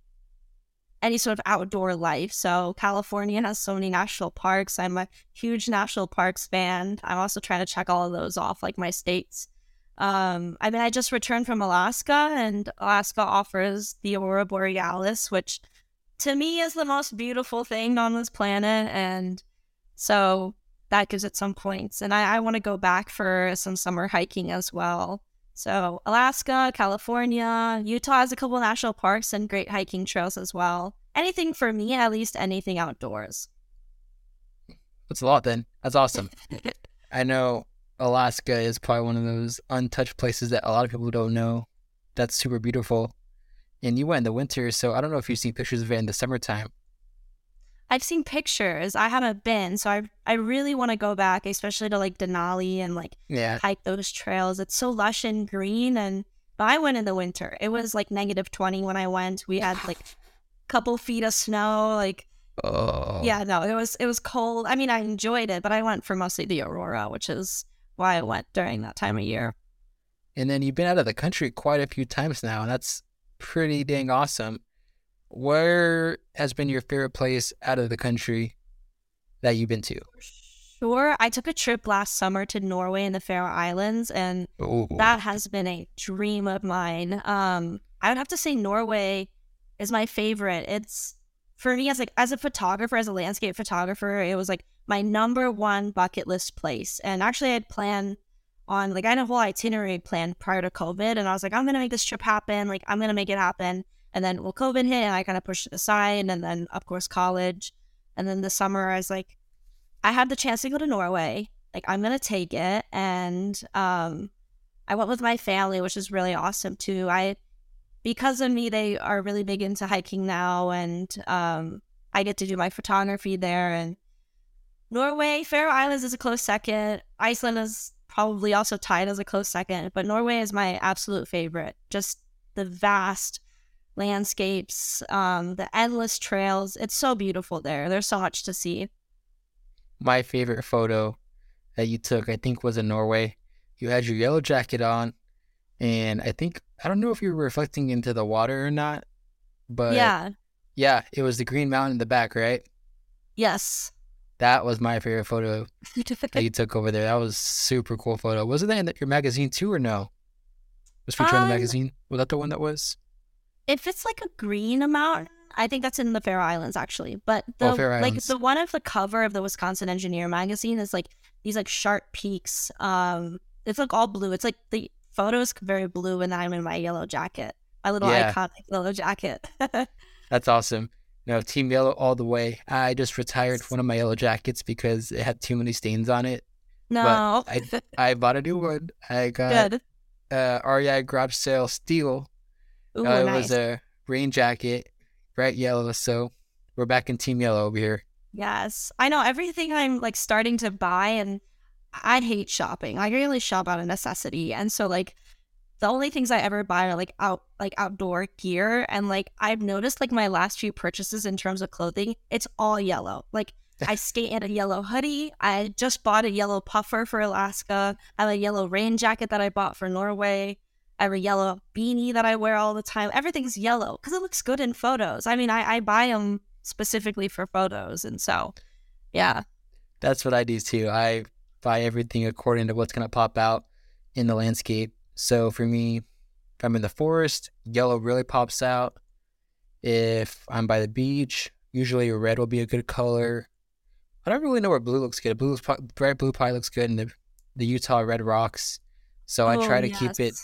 any sort of outdoor life. So California has so many national parks. I'm a huge national parks fan. I'm also trying to check all of those off, like my states. Um, I mean, I just returned from Alaska, and Alaska offers the aurora borealis, which to me is the most beautiful thing on this planet. And so that gives it some points. And I, I want to go back for some summer hiking as well. So Alaska, California, Utah has a couple national parks and great hiking trails as well. Anything for me, at least anything outdoors. That's a lot then. That's awesome. <laughs> I know Alaska is probably one of those untouched places that a lot of people don't know. That's super beautiful. And you went in the winter, so I don't know if you've seen pictures of it in the summertime. I've seen pictures. I haven't been, so I I really want to go back, especially to like Denali and like Yeah. hike those trails. It's so lush and green. And but I went in the winter. It was like negative twenty when I went. We had like a <sighs> couple feet of snow. Like Oh. yeah, no, it was it was cold. I mean, I enjoyed it, but I went for mostly the aurora, which is why I went during that time of year. And then you've been out of the country quite a few times now, and that's pretty dang awesome. Where has been your favorite place out of the country that you've been to? Sure, I took a trip last summer to Norway and the Faroe Islands, and Oh, that has been a dream of mine. Um, I would have to say Norway is my favorite. It's for me as like as a photographer, as a landscape photographer, it was like my number one bucket list place. And actually, I had planned on like I had a whole itinerary planned prior to COVID, and I was like, I'm gonna make this trip happen. Like I'm gonna make it happen. And then well, COVID hit, and I kind of pushed it aside. And then of course college, and then the summer, I was like, I had the chance to go to Norway. Like I'm gonna take it, and um, I went with my family, which is really awesome too. I because of me, they are really big into hiking now, and um, I get to do my photography there. And Norway, Faroe Islands is a close second. Iceland is probably also tied as a close second, but Norway is my absolute favorite. Just the vast landscapes, um, the endless trails. It's so beautiful there. There's so much to see. my favorite photo that you took, I think, was in Norway. You had your yellow jacket on, and I think I don't know if you were reflecting into the water or not, but yeah. yeah, it was the Green Mountain in the back, right? Yes. That was my favorite photo that you took over there. That was super cool photo. Wasn't that in your magazine too, or no? Was featured in Um, the magazine? Was that the one that was? if it's like a green mountain, I think that's in the Faroe Islands actually. But the Oh, like the one of the cover of the Wisconsin Engineer magazine is like these like sharp peaks. Um, it's like all blue. It's like the photo is very blue, and I'm in my yellow jacket, my little Yeah. iconic yellow jacket. <laughs> That's awesome. No, Team Yellow all the way. I just retired one of my yellow jackets because it had too many stains on it. no, <laughs> I bought a new one. I got good. uh, REI garage sale steel. Ooh, Uh, it nice. was a rain jacket, bright yellow. So we're back in Team Yellow over here. Yes, I know everything I'm like starting to buy, and I hate shopping. I really shop out of necessity, and so like the only things I ever buy are like out like outdoor gear, and like I've noticed like my last few purchases in terms of clothing, it's all yellow. Like <laughs> I skate in a yellow hoodie. I just bought a yellow puffer for Alaska. I have a yellow rain jacket that I bought for Norway. I have a yellow beanie that I wear all the time. Everything's yellow because it looks good in photos. I mean, I, I buy them specifically for photos. And so, yeah. That's what I do too. I buy everything according to what's going to pop out in the landscape. So for me, if I'm in the forest, yellow really pops out. If I'm by the beach, usually red will be a good color. I don't really know where blue looks good. Blue, bright blue probably looks good in the, the Utah red rocks. So I Oh, try to keep it.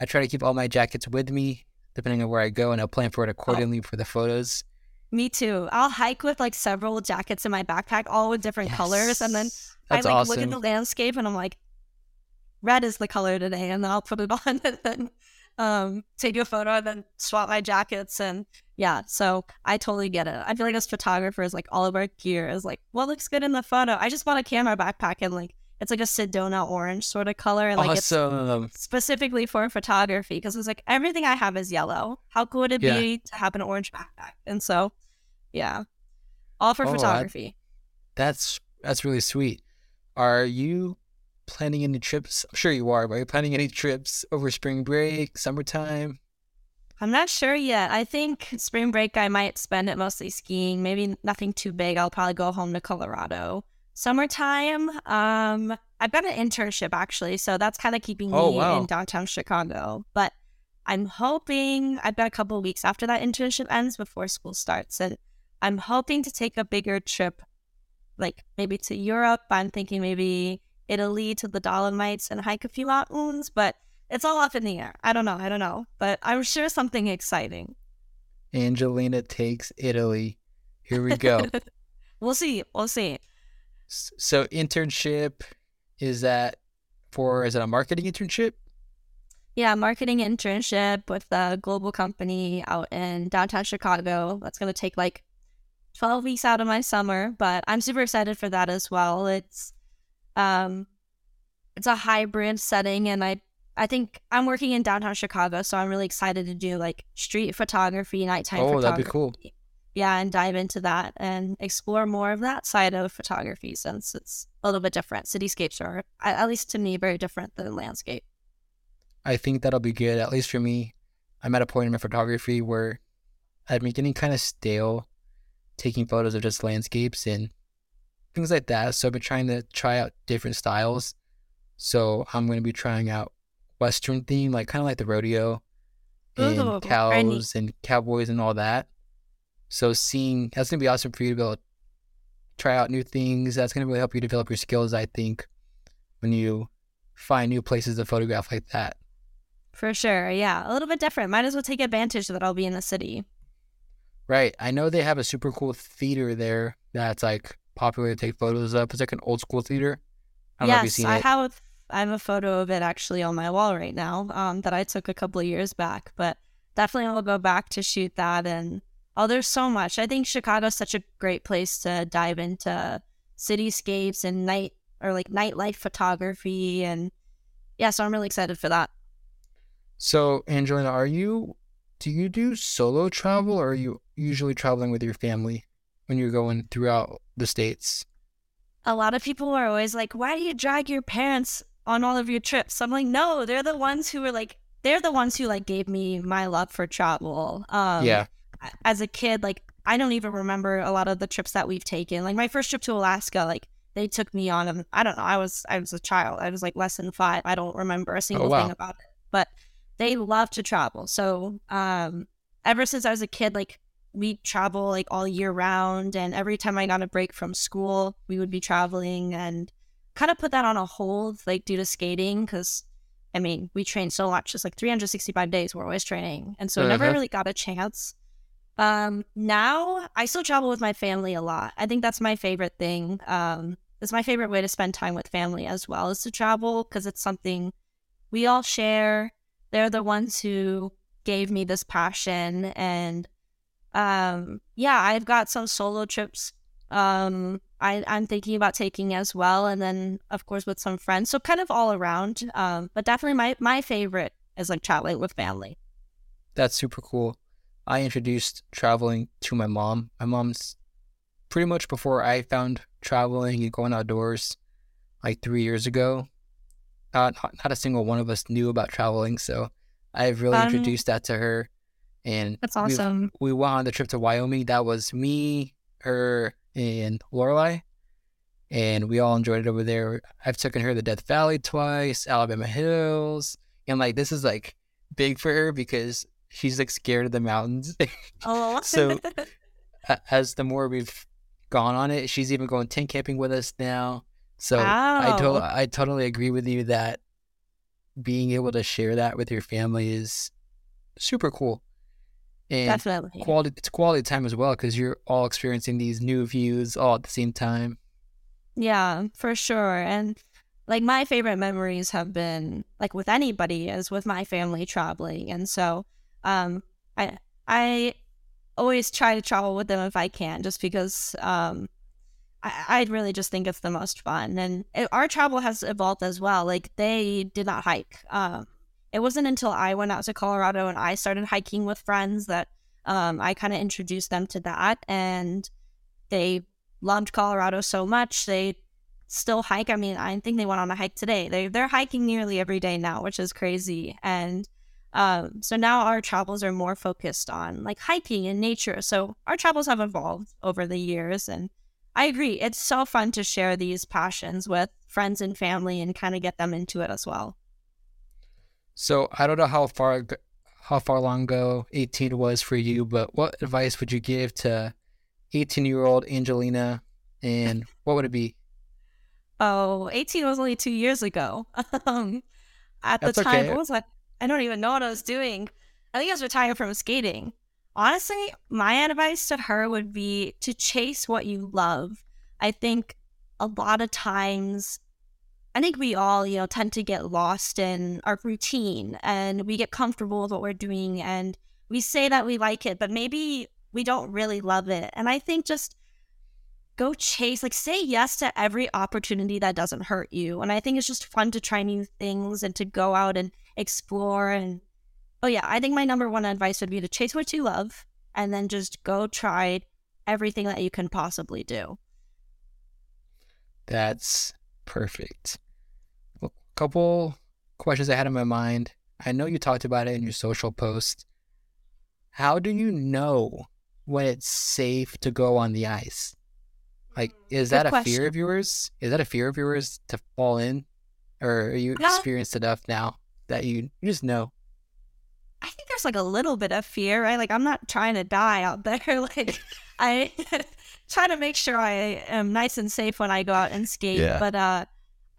I try to keep all my jackets with me, depending on where I go, and I'll plan for Oh. it accordingly for the photos. Me too. I'll hike with like several jackets in my backpack, all with different colors. And then that's I like awesome. look at the landscape and I'm like, red is the color today. And then I'll put it <laughs> on and then um, take a photo and then swap my jackets. And yeah, so I totally get it. I feel like as photographers, like all of our gear is like, what looks good in the photo? I just bought a camera backpack and like, it's like a Sedona orange sort of color. And like it's awesome. specifically for photography because it's like everything I have is yellow. How cool would it Yeah. be to have an orange backpack? And so, yeah, all for Oh, I- photography. That's that's really sweet. Are you planning any trips? I'm sure you are. But are you planning any trips over spring break, summertime? I'm not sure yet. I think spring break I might spend it mostly skiing. Maybe nothing too big. I'll probably go home to Colorado. Summertime, um, I've got an internship actually, so that's kind of keeping Oh, me wow. in downtown Chicago. But I'm hoping I've got a couple of weeks after that internship ends before school starts, and I'm hoping to take a bigger trip, like maybe to Europe. I'm thinking maybe Italy to the Dolomites and hike a few mountains, but it's all up in the air. I don't know. I don't know, but I'm sure something exciting. Angelina takes Italy. Here we go. <laughs> we'll see. We'll see. So internship, is that for is it a marketing internship? Yeah, marketing internship with a global company out in downtown Chicago. That's going to take like 12 weeks out of my summer, but I'm super excited for that as well. It's um it's a hybrid setting and I I think I'm working in downtown Chicago, so I'm really excited to do like street photography, nighttime Oh, photography. that'd be cool. Yeah, and dive into that and explore more of that side of photography since it's a little bit different. Cityscapes are, at at least to me, very different than landscape. I think that'll be good, at least for me. I'm at a point in my photography where I'm getting kind of stale taking photos of just landscapes and things like that. So I've been trying to try out different styles. So I'm going to be trying out Western theme, like kind of like the rodeo and Ooh, cows and cowboys and all that. So seeing that's going to be awesome for you to be able to try out new things. That's going to really help you develop your skills, I think, when you find new places to photograph like that. For sure. Yeah. A little bit different. Might as well take advantage that I'll be in the city. Right. I know they have a super cool theater there that's like popular to take photos of. It's like an old school theater. I don't know if you've yes, seen I it. have I have a photo of it actually on my wall right now, um, that I took a couple of years back. But definitely I'll go back to shoot that and oh there's so much. I think Chicago's such a great place to dive into cityscapes and night or like nightlife photography and yeah, so I'm really excited for that. So, Angelina, are you do you do solo travel or are you usually traveling with your family when you're going throughout the states? a lot of people are always like, why do you drag your parents on all of your trips? I'm like, no, they're the ones who were like, they're the ones who like gave me my love for travel. Um, yeah. As a kid, like, I don't even remember a lot of the trips that we've taken. Like my first trip to Alaska, like they took me on, and I don't know, I was I was a child. I was like less than five. I don't remember a single wow. thing about it. But they love to travel. So um, ever since I was a kid, like we travel like all year round and every time i got a break from school we would be traveling and kind of put that on a hold like due to skating because i mean we train so much it's like 365 days we're always training and so I never Uh-huh. really got a chance. Um now i still travel with my family a lot. I think that's my favorite thing um it's my favorite way to spend time with family as well is to travel because it's something we all share. They're the ones who gave me this passion and um yeah i've got some solo trips um I, i'm thinking about taking as well and then of course with some friends so kind of all around um but definitely my my favorite is like traveling with family That's super cool. I introduced traveling to my mom. My mom's pretty much before I found traveling and going outdoors like three years ago. Uh, not, not a single one of us knew about traveling. So I've really Um, introduced that to her. And that's awesome we went on the trip to Wyoming. That was me, her, and Lorelai. And we all enjoyed it over there. I've taken her to Death Valley twice, Alabama Hills. And like, this is like big for her because she's like scared of the mountains. <laughs> oh So- <laughs> As the more we've gone on it, she's even going tent camping with us now. So I, to- I totally agree with you that being able to share that with your family is super cool. And definitely quality it's quality time as well because you're all experiencing these new views all at the same time Yeah, for sure. And like my favorite memories have been like with anybody is with my family traveling. And so um I I always try to travel with them if I can just because um I, I really just think it's the most fun. And it, our travel has evolved as well. Like they did not hike. Um it wasn't until I went out to Colorado and I started hiking with friends that um I kind of introduced them to that and they loved Colorado so much they still hike. I mean, I think they went on a hike today. They they're hiking nearly every day now, which is crazy. And um, so now our travels are more focused on like hiking and nature. So our travels have evolved over the years, and I agree. It's so fun to share these passions with friends and family and kind of get them into it as well. So i don't know how far how far long ago 18 was for you but what advice would you give to 18 year old angelina and what would it be Oh, 18 was only two years ago. um, at the time, okay. what was I? I don't even know what I was doing. I think I was retired from skating. Honestly, my advice to her would be to chase what you love. I think a lot of times, I think we all, you know, tend to get lost in our routine and we get comfortable with what we're doing and we say that we like it, but maybe we don't really love it. And I think just go chase, like say yes to every opportunity that doesn't hurt you. And I think it's just fun to try new things and to go out and explore. And oh, yeah, I think my number one advice would be to chase what you love and then just go try everything that you can possibly do. That's perfect. A couple questions I had in my mind. I know you talked about it in your social post. How do you know when it's safe to go on the ice? Like, is Good that a question. fear of yours? Is that a fear of yours to fall in? Or are you yeah. experienced enough now that you, you just know? I think there's like a little bit of fear, right? Like, I'm not trying to die out there. <laughs> like, I <laughs> try to make sure I am nice and safe when I go out and skate. Yeah. But uh,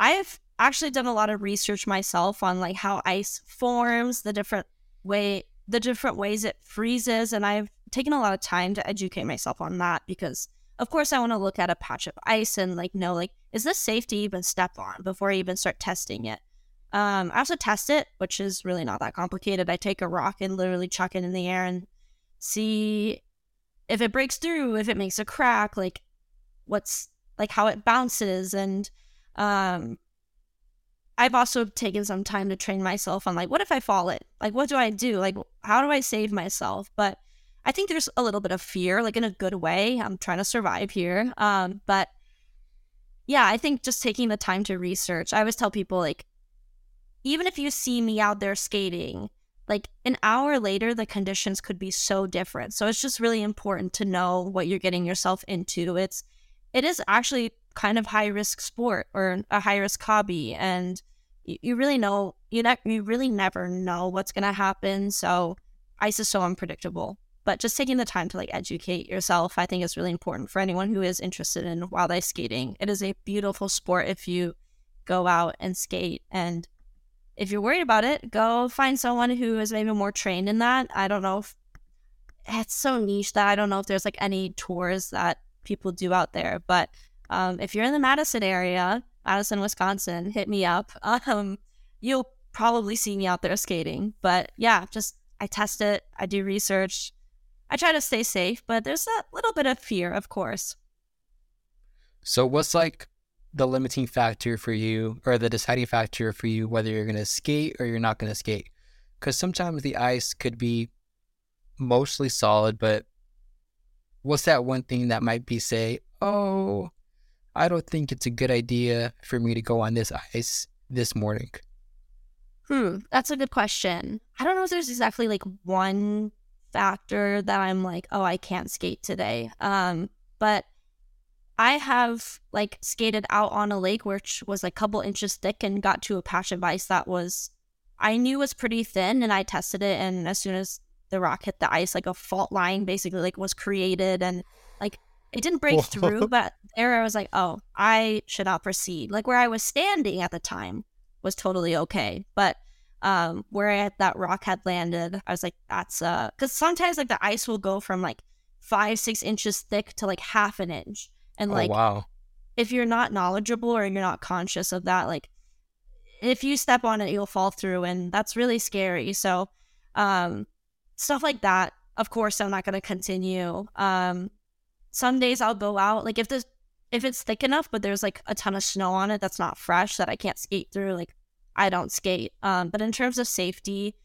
I've actually done a lot of research myself on like how ice forms, the different way, the different ways it freezes, and I've taken a lot of time to educate myself on that because, of course, I want to look at a patch of ice and like know like is this safe to even step on before I even start testing it. Um, I also test it, which is really not that complicated. I take a rock and literally chuck it in the air and see if it breaks through, if it makes a crack, like what's like how it bounces and um I've also taken some time to train myself on like what if I fall it? Like what do I do? Like how do I save myself? But I think there's a little bit of fear, like in a good way. I'm trying to survive here. Um, but yeah, I think just taking the time to research. I always tell people like even if you see me out there skating, like an hour later the conditions could be so different so it's just really important to know what you're getting yourself into it's it is actually kind of high risk sport or a high risk hobby and you, really know you ne- you really never know what's going to happen so ice is so unpredictable but just taking the time to like educate yourself i think is really important for anyone who is interested in wild ice skating it is a beautiful sport if you go out and skate and if you're worried about it, go find someone who is maybe more trained in that. I don't know if it's so niche that I don't know if there's like any tours that people do out there. But um, if you're in the Madison area, Madison, Wisconsin, hit me up. <laughs> Um, you'll probably see me out there skating. But yeah, just I test it, I do research. I try to stay safe, but there's a little bit of fear, of course. So, what's like the limiting factor for you or the deciding factor for you whether you're going to skate or you're not going to skate. Because sometimes the ice could be mostly solid, but what's that one thing that might be say, oh, I don't think it's a good idea for me to go on this ice this morning? Hmm, that's a good question. I don't know if there's exactly like one factor that I'm like, oh, I can't skate today. Um, but I have like skated out on a lake which was like a couple inches thick and got to a patch of ice that was I knew was pretty thin and I tested it and as soon as the rock hit the ice like a fault line basically like was created and it didn't break <laughs> through but there I was like oh I should not proceed like where I was standing at the time was totally okay but um where I, that rock had landed I was like that's uh because sometimes like the ice will go from like five six inches thick to like half an inch and oh, like, oh, wow. if you're not knowledgeable or you're not conscious of that, like, if you step on it, you'll fall through, and that's really scary. So, um, stuff like that. Of course, I'm not going to continue. Um, some days I'll go out, like if this, if it's thick enough, but there's like a ton of snow on it that's not fresh that I can't skate through. Like, I don't skate. Um, but in terms of safety,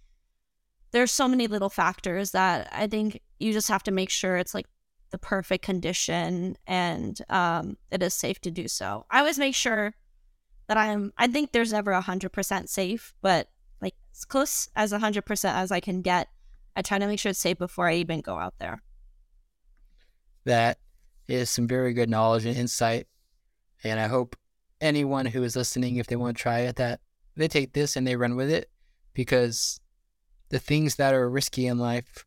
there's so many little factors that I think you just have to make sure it's like the perfect condition and um, it is safe to do so. I always make sure that I'm, I think there's never 100% safe, but like as close as 100% as I can get. I try to make sure it's safe before I even go out there. That is some very good knowledge and insight. And I hope anyone who is listening, if they want to try it, that they take this and they run with it because the things that are risky in life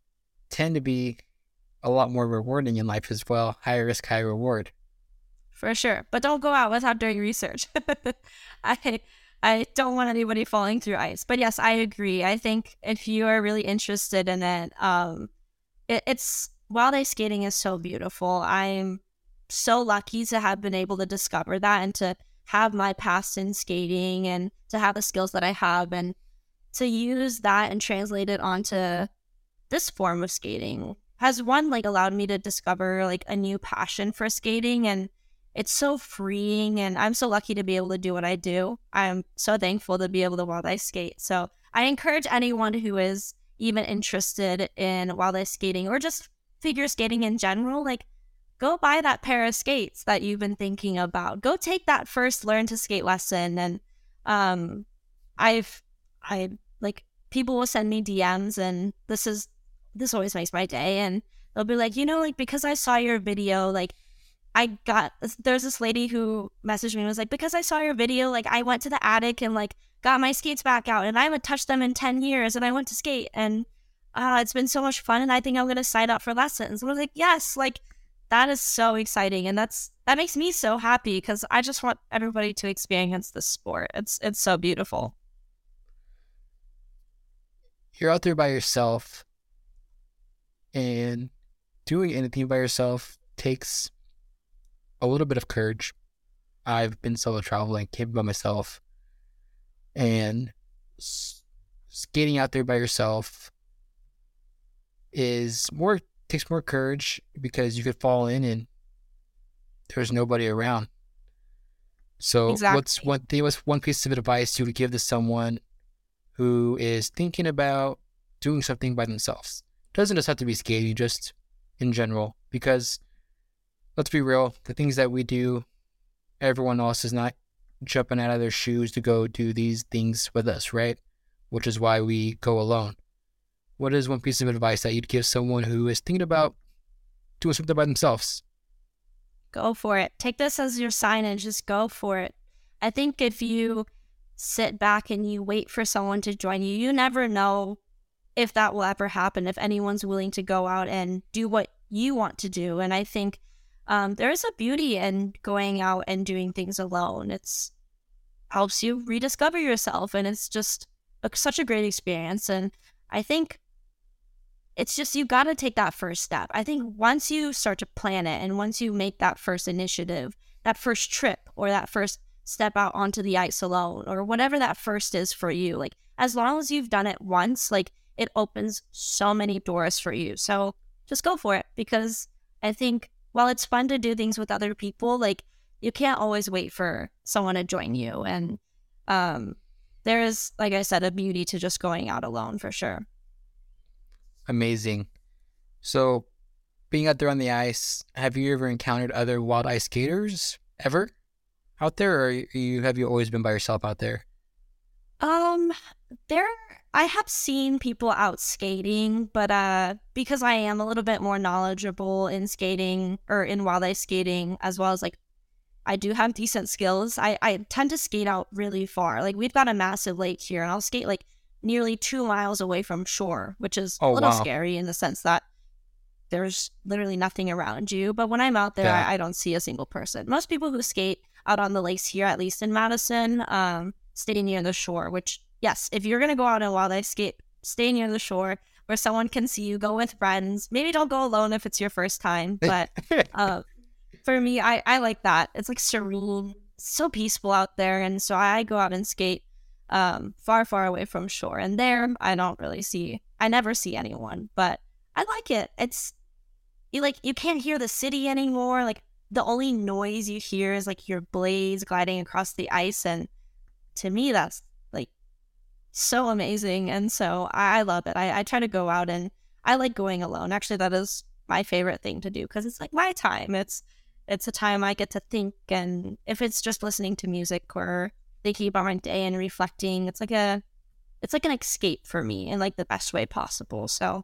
tend to be a lot more rewarding in life as well. High risk, high reward. For sure. But don't go out without doing research. <laughs> I I don't want anybody falling through ice. But yes, I agree. I think if you are really interested in it, um it, it's wild ice skating is so beautiful. I'm so lucky to have been able to discover that and to have my past in skating and to have the skills that I have and to use that and translate it onto this form of skating has one like allowed me to discover like a new passion for skating and it's so freeing and I'm so lucky to be able to do what I do. I'm so thankful to be able to wild ice skate. So I encourage anyone who is even interested in wild ice skating or just figure skating in general, like go buy that pair of skates that you've been thinking about. Go take that first learn to skate lesson. And um I've I like people will send me DMs and this is this always makes my day and they'll be like, you know, like because I saw your video, like I got there's this lady who messaged me and was like, because I saw your video, like I went to the attic and like got my skates back out and I haven't touched them in 10 years and I went to skate and uh, it's been so much fun and I think I'm gonna sign up for lessons. And I was like, yes, like that is so exciting and that's that makes me so happy because I just want everybody to experience this sport. It's it's so beautiful. You're out there by yourself and doing anything by yourself takes a little bit of courage. I've been solo traveling, came by myself, and skating out there by yourself is more takes more courage because you could fall in and there's nobody around. So, Exactly. what's one thing? What's one piece of advice you would give to someone who is thinking about doing something by themselves? Doesn't just have to be skating, just in general, because let's be real, the things that we do, everyone else is not jumping out of their shoes to go do these things with us, right? Which is why we go alone. What is one piece of advice that you'd give someone who is thinking about doing something by themselves? Go for it. Take this as your sign and just go for it. I think if you sit back and you wait for someone to join you, you never know if that will ever happen, if anyone's willing to go out and do what you want to do. And I think um, there is a beauty in going out and doing things alone. It's helps you rediscover yourself, and it's just a, such a great experience. And I think it's just you got to take that first step. I think once you start to plan it, and once you make that first initiative, that first trip, or that first step out onto the ice alone, or whatever that first is for you, like as long as you've done it once, like it opens so many doors for you. So just go for it because I think while it's fun to do things with other people, like you can't always wait for someone to join you. And um, there is, like I said, a beauty to just going out alone for sure. Amazing. So, being out there on the ice, have you ever encountered other wild ice skaters ever out there, or you have you always been by yourself out there? Um, there I have seen people out skating, but uh because I am a little bit more knowledgeable in skating or in wild ice skating as well as like I do have decent skills. I I tend to skate out really far. Like we've got a massive lake here and I'll skate like nearly 2 miles away from shore, which is Oh, a little wow. scary in the sense that there's literally nothing around you. But when I'm out there, Yeah. I, I don't see a single person. Most people who skate out on the lakes here, at least in Madison, um, stay near the shore. Which, yes, if you're gonna go out and wild ice skate, stay near the shore where someone can see you. Go with friends. Maybe don't go alone if it's your first time. <laughs> But uh, for me, I I like that. It's like serene, so peaceful out there, and so I go out and skate um far far away from shore. And there i don't really see i never see anyone but i like it. It's you like you can't hear the city anymore. Like the only noise you hear is like your blades gliding across the ice. And to me that's like so amazing. And so i, I love it. I, I try to go out and i like going alone. Actually that is my favorite thing to do because it's like my time. It's it's a time i get to think. And if it's just listening to music or thinking about my day and reflecting. It's like a it's like an escape for me in like the best way possible. So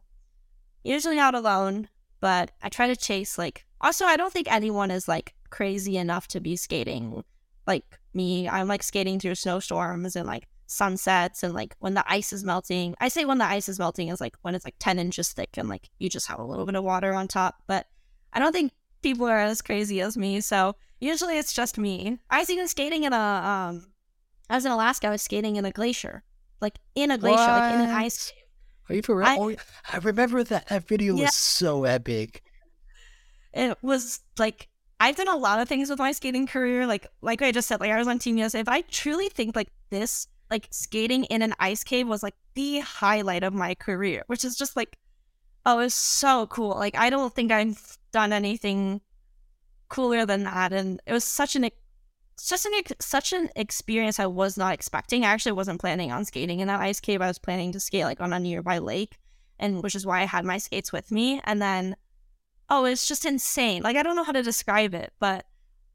usually not alone but i try to chase like also i don't think anyone is like crazy enough to be skating. Like me i'm like skating through snowstorms and like sunsets and like when the ice is melting. I say when the ice is melting is like when it's like 10 inches thick and like you just have a little bit of water on top but i don't think people are as crazy as me. So usually it's just me. I was even skating in a um I was in Alaska. I was skating in a glacier, like in a glacier, like in an ice. Are you for real? I- oh. I remember that. That video Yeah. was so epic. It was like I've done a lot of things with my skating career. Like like I just said, like I was on Team USA. If I truly think like this, like skating in an ice cave was like the highlight of my career, which is just like oh, it's so cool. Like I don't think I've done anything cooler than that. And it was such an such an such an experience I was not expecting. I actually wasn't planning on skating in that ice cave. I was planning to skate like on a nearby lake, and which is why I had my skates with me. And then oh, it's just insane. Like I don't know how to describe it, but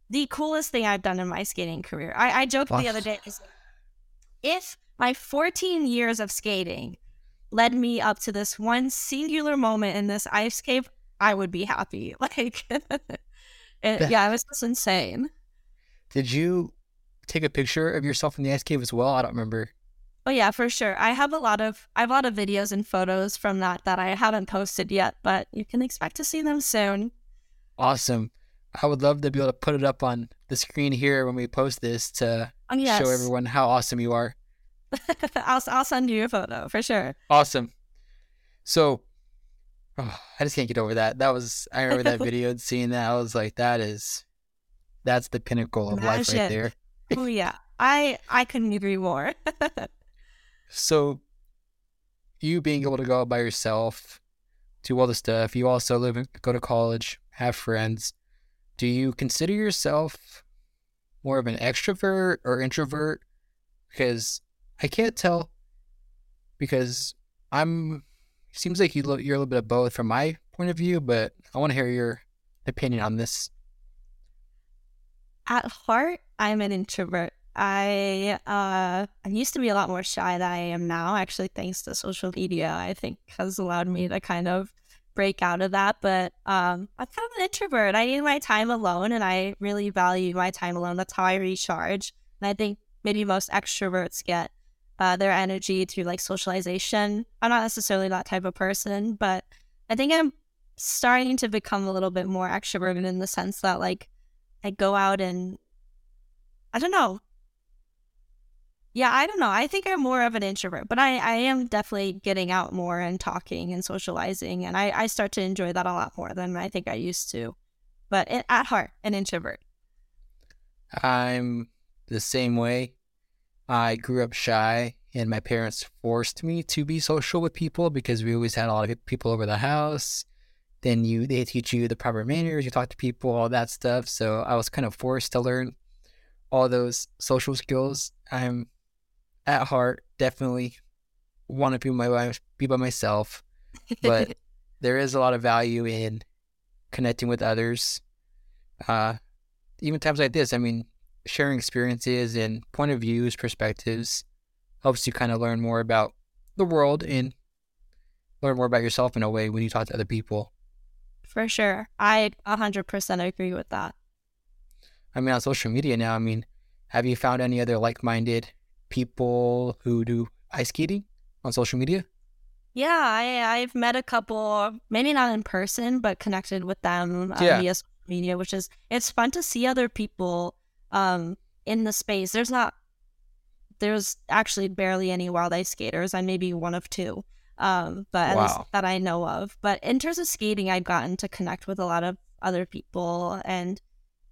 the coolest thing I've done in my skating career. I, I joked the other day, if my 14 years of skating led me up to this one singular moment in this ice cave, I would be happy. <laughs> Like, <laughs> it, yeah, it was just insane. Did you take a picture of yourself in the ice cave as well? I don't remember. Oh yeah, for sure. I have a lot of I have a lot of videos and photos from that that I haven't posted yet, but you can expect to see them soon. Awesome. I would love to be able to put it up on the screen here when we post this to oh, yes. show everyone how awesome you are. <laughs> I'll I'll send you a photo for sure. Awesome. So, oh, I just can't get over that. That was I remember that <laughs> video and seeing that. I was like, that is, that's the pinnacle of life right there. oh <laughs> yeah, I I couldn't agree more. <laughs> So, you being able to go out by yourself, do all the stuff, you also live, in, go to college, have friends. Do you consider yourself more of an extrovert or introvert? Because I can't tell. Because I'm, seems like you you're a little bit of both from my point of view, but I want to hear your opinion on this. At heart, I'm an introvert. I uh I used to be a lot more shy than I am now, actually thanks to social media, I think has allowed me to kind of break out of that. But um I'm kind of an introvert. I need my time alone and I really value my time alone. That's how I recharge. And I think maybe most extroverts get uh, their energy through like socialization. I'm not necessarily that type of person, but I think I'm starting to become a little bit more extroverted in the sense that like I go out and I don't know, yeah, I don't know. I think I'm more of an introvert, but I, I am definitely getting out more and talking and socializing. And I, I start to enjoy that a lot more than I think I used to. But it, at heart, an introvert. I'm the same way. I grew up shy, and my parents forced me to be social with people because we always had a lot of people over the house. Then you they teach you the proper manners, you talk to people, all that stuff. So I was kind of forced to learn all those social skills. I'm at heart, definitely want to be my be by myself, but <laughs> there is a lot of value in connecting with others. Uh, even times like this, I mean, sharing experiences and point of views, perspectives helps you kind of learn more about the world and learn more about yourself in a way when you talk to other people. For sure. I 100% agree with that. I mean, on social media now, I mean, have you found any other like minded people who do ice skating on social media? Yeah, I, I've met a couple, maybe not in person, but connected with them uh, yeah. via social media, which is it's fun to see other people um, in the space. There's not, there's actually barely any wild ice skaters. I may be one of two, um, but wow. at least that I know of. But in terms of skating, I've gotten to connect with a lot of other people and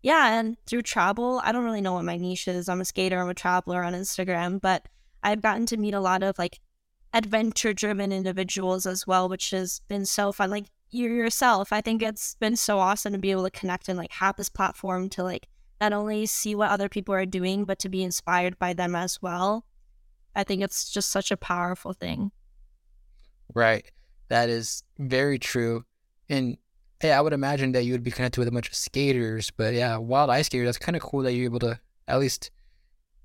yeah, and through travel, I don't really know what my niche is. I'm a skater, I'm a traveler on Instagram, but I've gotten to meet a lot of like adventure driven individuals as well, which has been so fun. Like you yourself, I think it's been so awesome to be able to connect and like have this platform to like not only see what other people are doing, but to be inspired by them as well. I think it's just such a powerful thing. Right. That is very true. And yeah, I would imagine that you would be connected with a bunch of skaters, but yeah, wild ice skaters. That's kind of cool that you're able to at least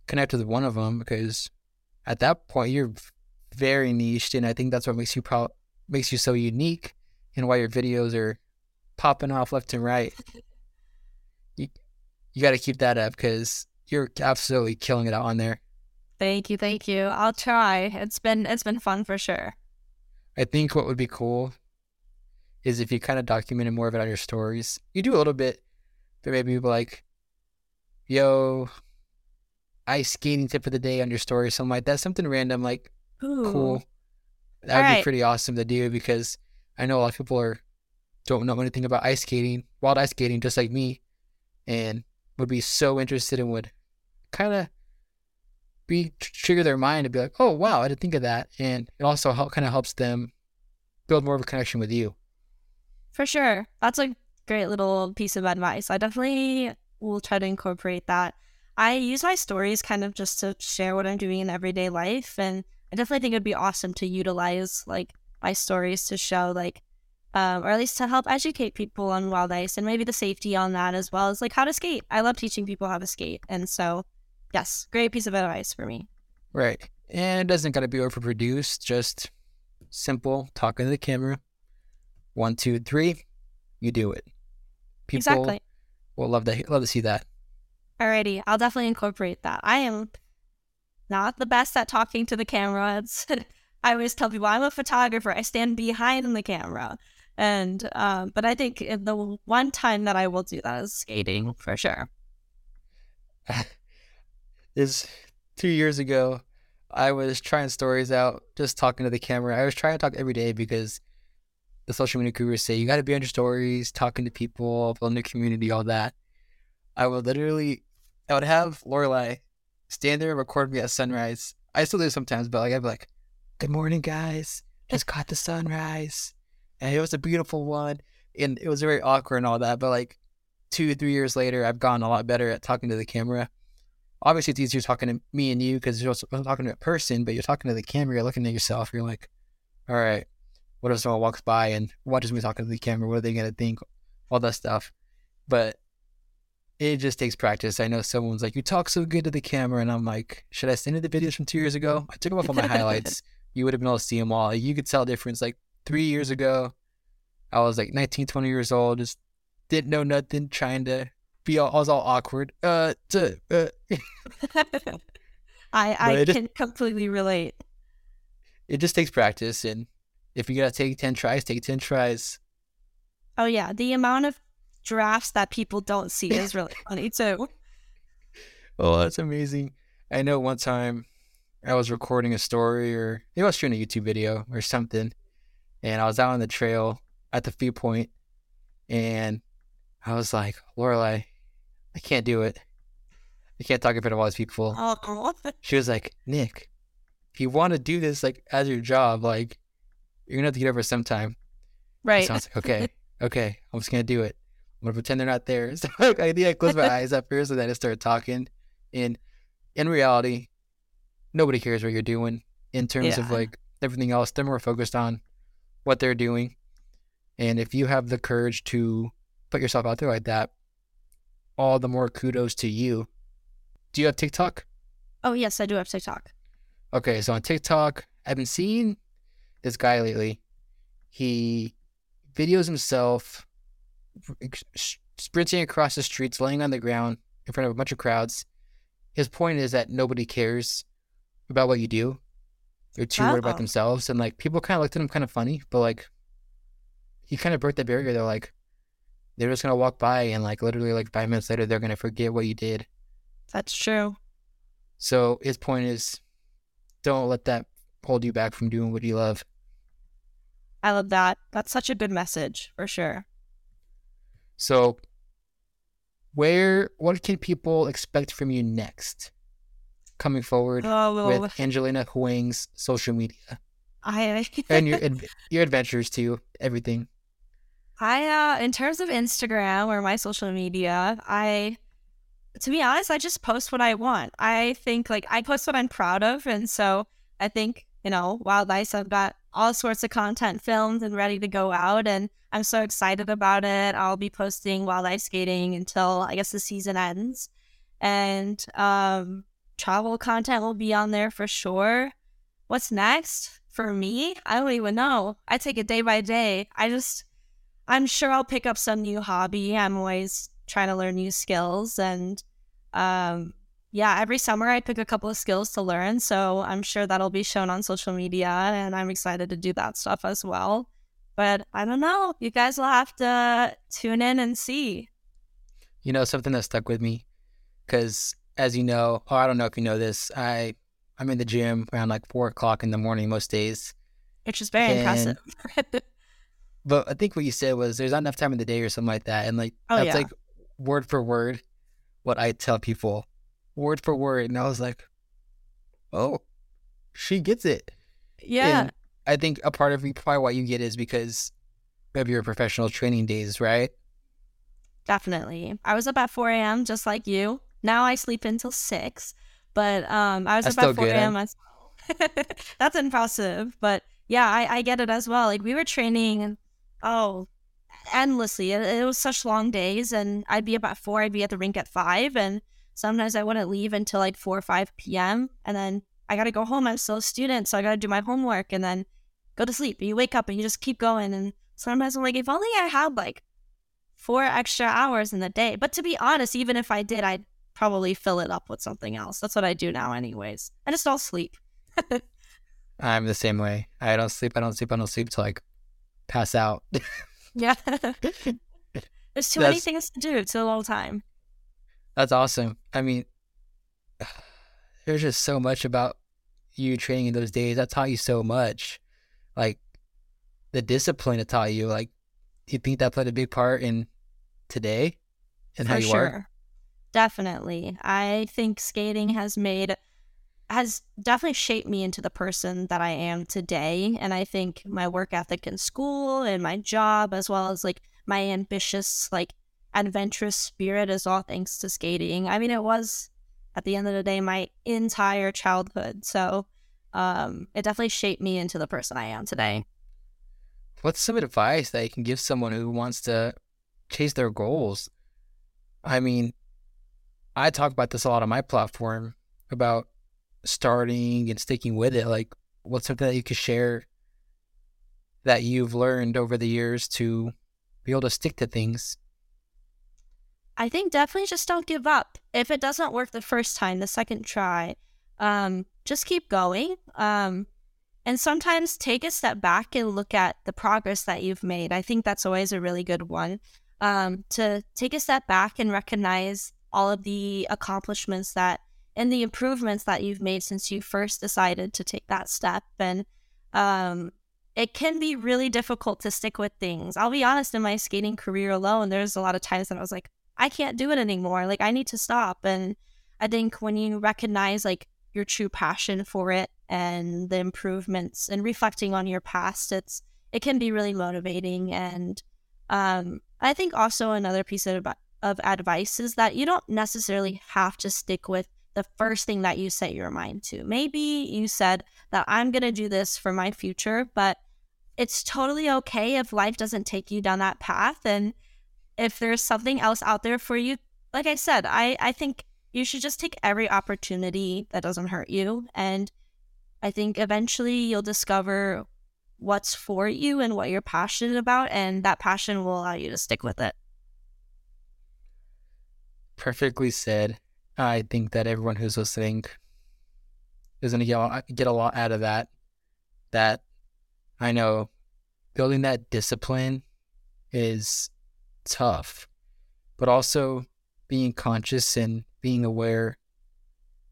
connect with one of them because at that point you're very niched, and I think that's what makes you pro- makes you so unique, and why your videos are popping off left and right. you you got to keep that up because you're absolutely killing it out on there. Thank you, thank you. I'll try. It's been it's been fun for sure. I think what would be cool is if you kind of documented more of it on your stories. You do a little bit, but maybe like, yo, ice skating tip of the day on your story, something like that. Something random, like Ooh. cool. That would right. be pretty awesome to do because I know a lot of people are don't know anything about ice skating, wild ice skating, just like me. and would be so interested and would kind of be trigger their mind to be like, oh wow, I didn't think of that, and it also help, kind of helps them build more of a connection with you. For sure, that's a great little piece of advice. I definitely will try to incorporate that. I use my stories kind of just to share what I'm doing in everyday life, and I definitely think it'd be awesome to utilize like my stories to show like um, or at least to help educate people on wild ice and maybe the safety on that as well as like how to skate. I love teaching people how to skate. And so, yes, great piece of advice for me. Right. And it doesn't got to be overproduced, just simple talking to the camera. One, two, three, you do it. People exactly. will love to, love to see that. Alrighty, I'll definitely incorporate that. I am not the best at talking to the camera. <laughs> It's, I always tell people I'm a photographer. I stand behind the camera. And um, but I think the one time that I will do that is skating for sure. <laughs> is two years ago. I was trying stories out, just talking to the camera. I was trying to talk every day because the social media gurus say you got to be on your stories, talking to people, building a community, all that. I would literally, I would have Lorelai stand there and record me at sunrise. I still do sometimes, but like I'd be like, "Good morning, guys. Just caught the sunrise." and it was a beautiful one, and it was very awkward and all that. But like two, three years later, I've gotten a lot better at talking to the camera. Obviously, it's easier talking to me and you because you're talking to a person, but you're talking to the camera. You're looking at yourself. You're like, all right, what if someone walks by and watches me talking to the camera? What are they gonna think? All that stuff. But it just takes practice. I know someone's like, "You talk so good to the camera," and I'm like, "Should I send you the videos from two years ago?" I took them off on my highlights. <laughs> You would have been able to see them all. You could tell the difference. Like three years ago, I was like 19, 20 years old, just didn't know nothing, trying to be all, I was all awkward. Uh, to, uh. <laughs> I I can just, completely relate. It just takes practice, and if you gotta take ten tries, take ten tries. Oh yeah, the amount of drafts that people don't see <laughs> is really funny too. Oh, that's amazing. I know one time I was recording a story, or maybe I was shooting a YouTube video or something, and I was out on the trail at the viewpoint, and I was like, Lorelai, I can't do it. I can't talk in front of all these people. Oh. <laughs> She was like, Nick, if you want to do this like as your job, like you're gonna have to get over it sometime. Right. So I was like, okay, <laughs> okay, I'm just gonna do it. I'm gonna pretend they're not there. <laughs> So I think I closed my eyes up first, and then I started talking. And in reality, nobody cares what you're doing in terms yeah. of like everything else. They're more focused on what they're doing. And if you have the courage to put yourself out there like that, all the more kudos to you. Do you have TikTok? Oh, yes, I do have TikTok. Okay, so on TikTok, I've been seeing this guy lately. He videos himself sprinting across the streets, laying on the ground in front of a bunch of crowds. His point is that nobody cares about what you do. They're too worried about themselves. And like people kind of looked at him kind of funny, but like he kind of broke the barrier. They're like, they're just gonna walk by and like literally like five minutes later they're gonna forget what you did. That's true. So his point is, don't let that hold you back from doing what you love. I love that. That's such a good message for sure. So, where what can people expect from you next? Coming forward oh, with Angelina Huang's social media. I and your <laughs> your adventures too, everything. I uh in terms of Instagram or my social media, I to be honest, I just post what I want. I think like I post what I'm proud of and so I think, you know, Wild Ice I've got all sorts of content filmed and ready to go out and I'm so excited about it. I'll be posting Wild Ice skating until I guess the season ends. And um travel content will be on there for sure. What's next? For me, I don't even know. I take it day by day. I just I'm sure I'll pick up some new hobby. I'm always trying to learn new skills and um yeah, every summer I pick a couple of skills to learn, so I'm sure that'll be shown on social media and I'm excited to do that stuff as well. But I don't know, you guys will have to tune in and see. You know, something that stuck with me cuz as you know, or I don't know if you know this, I I'm in the gym around like four o'clock in the morning most days. Which is very and impressive. <laughs> But I think what you said was there's not enough time in the day or something like that. And like oh, that's yeah. like word for word what I tell people, word for word. And I was like, oh, she gets it. Yeah. And I think a part of probably why you get is because of your professional training days, right? Definitely. I was up at 4 a.m. just like you. Now I sleep until 6, but um, I was That's up at 4 a.m. as well. <laughs> That's impressive. But yeah, I, I get it as well. Like we were training, oh, endlessly. It, it was such long days, and I'd be at 4, I'd be at the rink at 5, and sometimes I wouldn't leave until like 4 or 5 p.m. And then I got to go home. I'm still a student, so I got to do my homework and then go to sleep. And You wake up and you just keep going. And sometimes I'm like, if only I had like four extra hours in the day. But to be honest, even if I did, I'd probably fill it up with something else. That's what I do now, anyways. I just don't sleep. <laughs> I'm the same way. I don't sleep. I don't sleep. I don't sleep till like pass out. <laughs> Yeah. There's too many things to do. It's a long time. That's awesome. I mean, <sighs> there's just so much about you training in those days. That taught you so much. Like the discipline it taught you. Like, do you think that played a big part in today and how you sure. are? Definitely. I think skating has made has definitely shaped me into the person that I am today. And I think my work ethic in school and my job, as well as like my ambitious, like adventurous spirit, is all thanks to skating. I mean, it was at the end of the day my entire childhood. So um, it definitely shaped me into the person I am today. What's some advice that you can give someone who wants to chase their goals? I mean, I talk about this a lot on my platform about starting and sticking with it. Like, what's something that you could share that you've learned over the years to be able to stick to things? I think definitely just don't give up. If it doesn't work the first time, the second try, um, just keep going. Um, and sometimes take a step back and look at the progress that you've made. I think that's always a really good one. Um, to take a step back and recognize all of the accomplishments that and the improvements that you've made since you first decided to take that step. And um, it can be really difficult to stick with things. I'll be honest, in my skating career alone, there's a lot of times that I was like, I can't do it anymore. Like I need to stop. And I think when you recognize like your true passion for it and the improvements and reflecting on your past, it's it can be really motivating. And um, I think also another piece of of advice is that you don't necessarily have to stick with the first thing that you set your mind to. Maybe you said that I'm going to do this for my future, but it's totally okay if life doesn't take you down that path and if there's something else out there for you, like I said, I, I think you should just take every opportunity that doesn't hurt you. And I think eventually you'll discover what's for you and what you're passionate about. And that passion will allow you to stick with it. Perfectly said. I think that everyone who's listening is going to get a- get a lot out of that. That I know building that discipline is tough, but also being conscious and being aware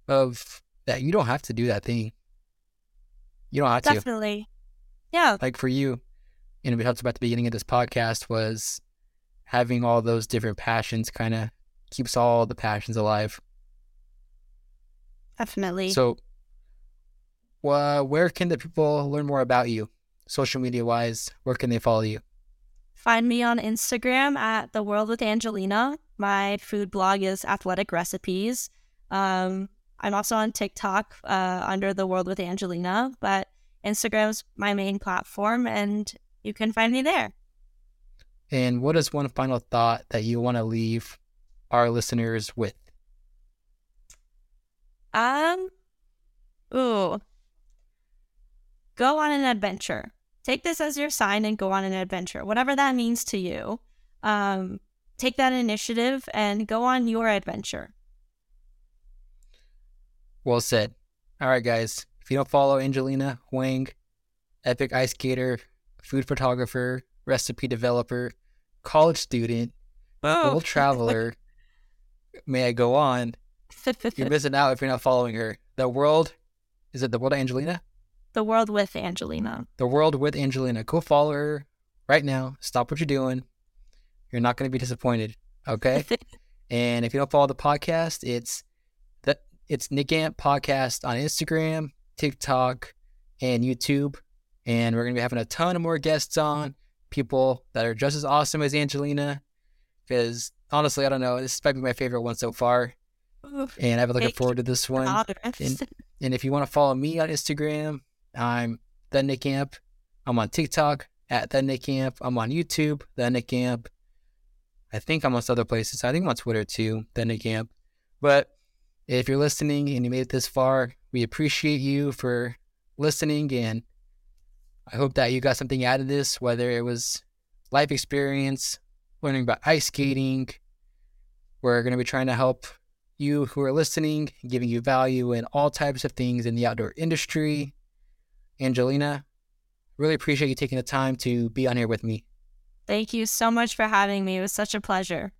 of that you don't have to do that thing. You don't have to. Definitely. Yeah. Like for you, you know, we talked about the beginning of this podcast was having all those different passions kind of keeps all the passions alive. Definitely. So, uh, where can the people learn more about you, social media wise? Where can they follow you? Find me on Instagram at The World with Angelina. My food blog is Athletic Recipes. Um, I'm also on TikTok uh, under The World with Angelina, but Instagram's my main platform, and you can find me there. And what is one final thought that you want to leave our listeners with? Um, ooh, go on an adventure. Take this as your sign and go on an adventure, whatever that means to you. Um, take that initiative and go on your adventure. Well said. All right, guys. If you don't follow Angelina Huang, epic ice skater, food photographer, recipe developer, college student, world traveler, <laughs> may I go on? <laughs> You're missing out if you're not following her. The world, is it the world of Angelina? the world with Angelina. The world with Angelina. Go follow her right now. Stop what you're doing. You're not going to be disappointed. Okay. <laughs> And if you don't follow the podcast, it's the it's Nick Amp Podcast on Instagram, TikTok, and YouTube. And we're gonna be having a ton of more guests on, people that are just as awesome as Angelina. Because honestly, I don't know, this might be my favorite one so far. And I've been looking forward to this one. And- <laughs> And if you want to follow me on Instagram, I'm the Nick Amp. I'm on TikTok at the Nick Amp. I'm on YouTube, the Nick Amp. I think I'm on other places. I think I'm on Twitter too, the Nick Amp. But if you're listening and you made it this far, we appreciate you for listening. And I hope that you got something out of this, whether it was life experience, learning about ice skating. We're going to be trying to help you who are listening, giving you value in all types of things in the outdoor industry. Angelina, really appreciate you taking the time to be on here with me. Thank you so much for having me. It was such a pleasure.